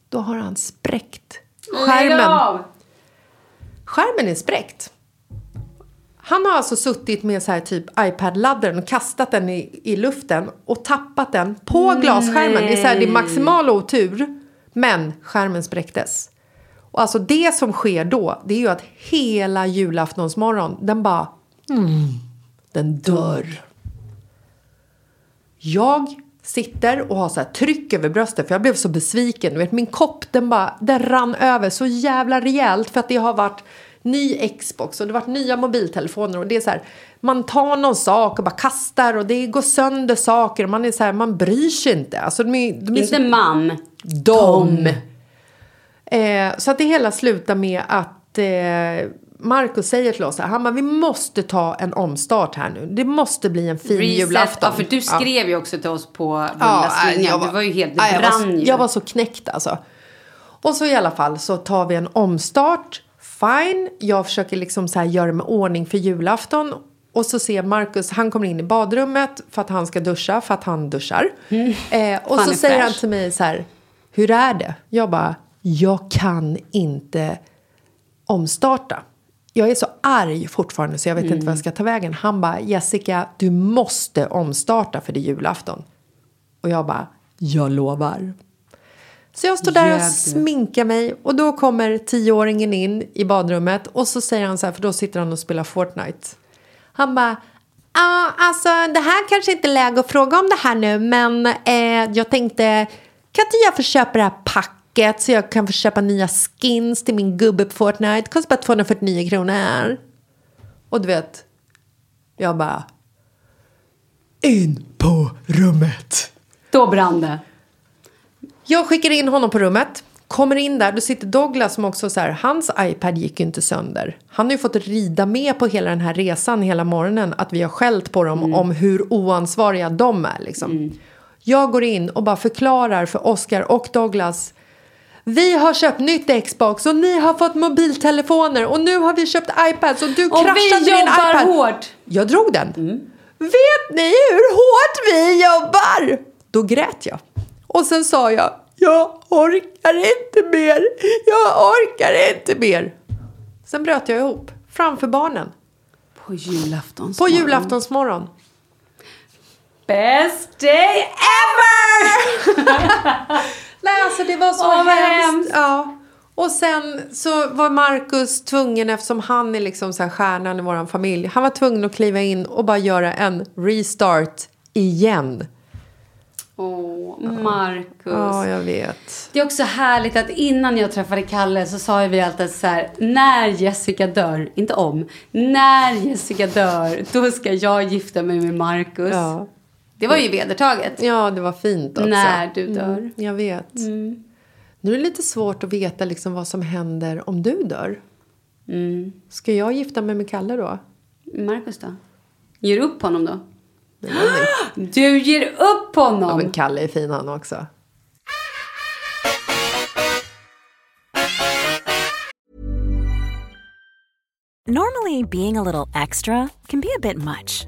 B: Då har han spräckt skärmen. Skärmen är spräckt. Han har alltså suttit med så här typ iPad-laddaren och kastat den i, i luften och tappat den på glasskärmen. Det är, så här, det är maximal otur, men skärmen spräcktes. Och alltså det som sker då, det är ju att hela julaftonsmorgon, den bara... Den dör. Jag sitter och har så tryck över bröstet för jag blev så besviken. Du vet, min kopp den bara, den rann över så jävla rejält för att det har varit ny Xbox och det har varit nya mobiltelefoner och det är så här, man tar någon sak och bara kastar och det går sönder saker och man är så här, man bryr sig inte. Alltså de är, de är
A: Inte
B: så,
A: man.
B: de. Eh, så att det hela slutar med att eh, Marcus säger till oss här, han bara, vi måste ta en omstart här nu. Det måste bli en fin
A: Reset.
B: julafton.
A: Ja, för du skrev ju också till oss på Blunda
B: Ja,
A: Du var ju helt, det
B: ja, jag
A: brann
B: var,
A: ju.
B: Jag var så knäckt alltså. Och så i alla fall så tar vi en omstart. Fine, jag försöker liksom så här göra mig ordning för julafton. Och så ser Marcus, han kommer in i badrummet för att han ska duscha, för att han duschar. Eh, och
A: Fan
B: så säger han
A: fräsch.
B: till mig så här, hur är det? Jag bara, jag kan inte omstarta. Jag är så arg fortfarande så jag vet inte vad jag ska ta vägen. Han bara, Jessica, du måste omstarta för det är julafton. Och jag bara, jag lovar. Så jag står där och sminkar mig och då kommer tioåringen in i badrummet och så säger han så här, för då sitter han och spelar Fortnite. Han bara, ja alltså det här kanske inte är läge att fråga om det här nu men eh, jag tänkte, kan inte jag få köpa det här packet så jag kan få köpa nya skins till min gubbe på Fortnite? Kostar bara 249 kronor. Och du vet, jag bara, in på rummet.
A: Då brann det.
B: Jag skickar in honom på rummet. Kommer in där, då sitter Douglas som också så här, hans iPad gick ju inte sönder. Han har ju fått rida med på hela den här resan hela morgonen. Att vi har skällt på dem om hur oansvariga de är liksom. Jag går in och bara förklarar för Oscar och Douglas. Vi har köpt nytt Xbox och ni har fått mobiltelefoner och nu har vi köpt iPads och du
A: Och
B: kraschade
A: vi
B: din
A: jobbar
B: iPad.
A: hårt.
B: Jag drog den. Vet ni hur hårt vi jobbar? Då grät jag. Och sen sa jag, jag orkar inte mer. Jag orkar inte mer. Sen bröt jag ihop framför barnen.
A: På julaftons
B: På
A: morgon.
B: julaftonsmorgon.
A: Best day ever! [LAUGHS]
B: Nej, alltså det var så
A: vad
B: hemskt.
A: hemskt.
B: Ja. Och sen så var Markus tvungen, eftersom han är liksom så här stjärnan i vår familj, han var tvungen att kliva in och bara göra en restart igen.
A: Åh, Marcus.
B: Ja, jag vet.
A: Det är också härligt att innan jag träffade Kalle så sa vi alltid så här, när Jessica dör, inte om, när Jessica dör, då ska jag gifta mig med Marcus.
B: Ja.
A: Det var ju vedertaget.
B: Ja, det var fint också.
A: När du dör.
B: Mm, jag vet. Nu är det lite svårt att veta liksom vad som händer om du dör.
A: Mm.
B: Ska jag gifta mig med Kalle då?
A: Marcus då? Ger du upp honom då? [GASPS] Du ger upp honom!
B: Ja, men Kalle är fin han också.
D: Normally, being a little extra can be a bit much,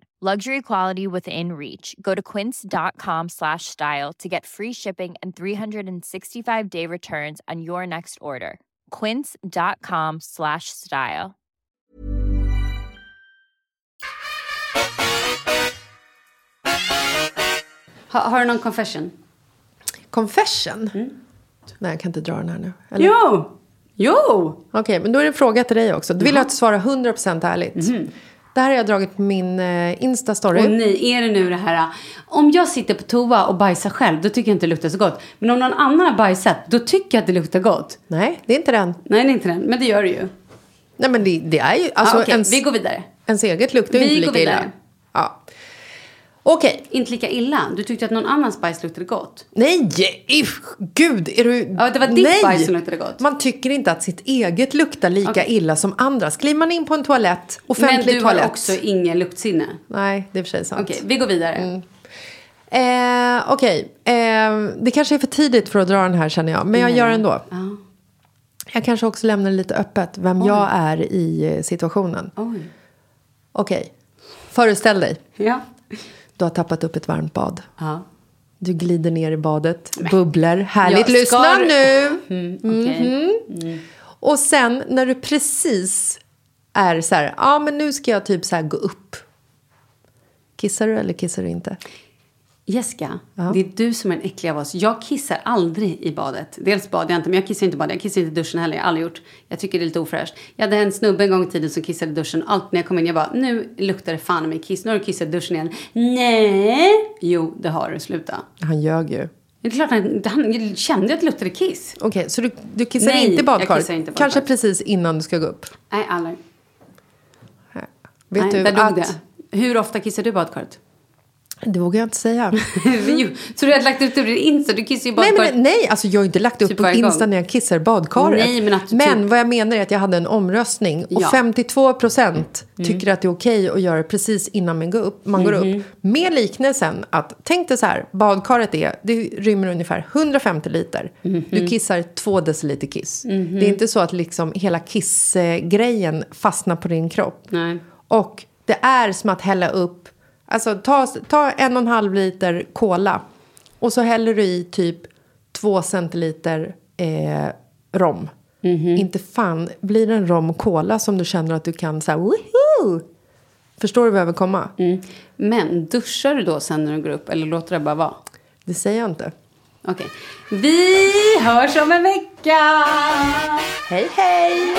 E: Luxury quality within reach. Go to quince.com slash style to get free shipping and 365 day returns on your next order. Quince.com slash style.
A: Ha, har du någon confession?
B: Confession? Nej, jag kan inte dra den här nu. Eller?
A: Jo! Jo!
B: Okej, men då är det en fråga till dig också. Du vill att du svarar 100% ärligt. Det här har jag dragit på min eh, Insta-story.
A: Och nej, är det nu det här... Om jag sitter på toa och bajsar själv, då tycker jag inte det luktar så gott. Men om någon annan har bajsat, då tycker jag att det luktar gott.
B: Nej, det är inte den.
A: Nej, det är inte den. Men det gör det ju.
B: Nej men det, det är ju, alltså
A: okej,
B: ens,
A: vi går vidare.
B: ens eget luktar ju
A: Vi
B: inte lika illa. Okej.
A: Inte lika illa. Du tyckte att någon annans bajs luktade gott.
B: Nej, iff, gud, är du...
A: Ja, det var ditt
B: Nej.
A: bajs som luktade gott.
B: Man tycker inte att sitt eget luktar lika
A: Okej.
B: illa som andras. Kliver man in på en toalett,
A: Men
B: offentlig
A: du
B: toalett.
A: har också ingen luktsinne.
B: Nej, det är för sig sant.
A: Okej, vi går vidare.
B: Mm. Eh, Okej, eh, det kanske är för tidigt för att dra den här känner jag. Men jag gör ändå.
A: Ja.
B: Jag kanske också lämnar det lite öppet vem jag är i situationen.
A: Oj.
B: Okej, föreställ dig.
A: Ja.
B: Du har tappat upp ett varmt bad.
A: Ja.
B: Du glider ner i badet, bubblar. Härligt,
A: Jag ska-
B: lyssna nu!
A: Mm, okej.
B: Och sen när du precis är så här, ja men nu ska jag typ så här gå upp. Kissar du eller kissar du inte?
A: Jessica, det är du som är den äckliga av oss. Jag kissar aldrig i badet. Dels badar jag inte, men jag kissar inte i badet. Jag kissar inte i duschen heller. Jag har aldrig gjort. Jag tycker det är lite ofräscht. Jag hade en snubbe en gång i tiden som kissade i duschen. Allt när jag kom in, jag bara, nu luktar det fan i mig kiss. Nu har du kissat i duschen igen. Nej! Jo, det har du. Sluta.
B: Han ljög ju.
A: Det är klart han, han kände att det luktade kiss.
B: Okej, så du, du kissar
A: Nej,
B: inte i
A: jag
B: badkaret?
A: i
B: Kanske precis innan du ska gå upp?
A: Nej, aldrig.
B: Vet
A: Nej,
B: du att...
A: Hur ofta kissar du i badkaret?
B: Det vågar jag inte säga. [LAUGHS]
A: Så du har lagt ut det på din Insta? Du kissar
B: nej,
A: badkaret?
B: men, nej, alltså jag har inte lagt upp
A: Typ
B: på Insta när jag kissar badkaret.
A: Nej, men att
B: Men
A: typ-
B: vad jag menar är att jag hade en omröstning och
A: Ja.
B: 52 procent
A: Mm.
B: tycker att det är okej att göra det precis innan man går upp. Man går
A: Mhm.
B: upp. Med liknelsen att, tänk dig så här, badkaret är, det rymmer ungefär 150 liter.
A: Mhm.
B: Du kissar två deciliter kiss. Det är inte så att liksom hela kissgrejen fastnar på din kropp.
A: Nej.
B: Och det är som att hälla upp, alltså ta, ta en och en halv liter cola och så häller du i typ två centiliter eh, rom. Inte fan blir det en rom cola som du känner att du kan så här, woohoo! Förstår du vad jag vill komma?
A: Men duschar du då sen när du går upp eller låter det bara vara?
B: Det säger jag inte.
A: Okej. Vi hörs om en vecka!
B: Hej hej!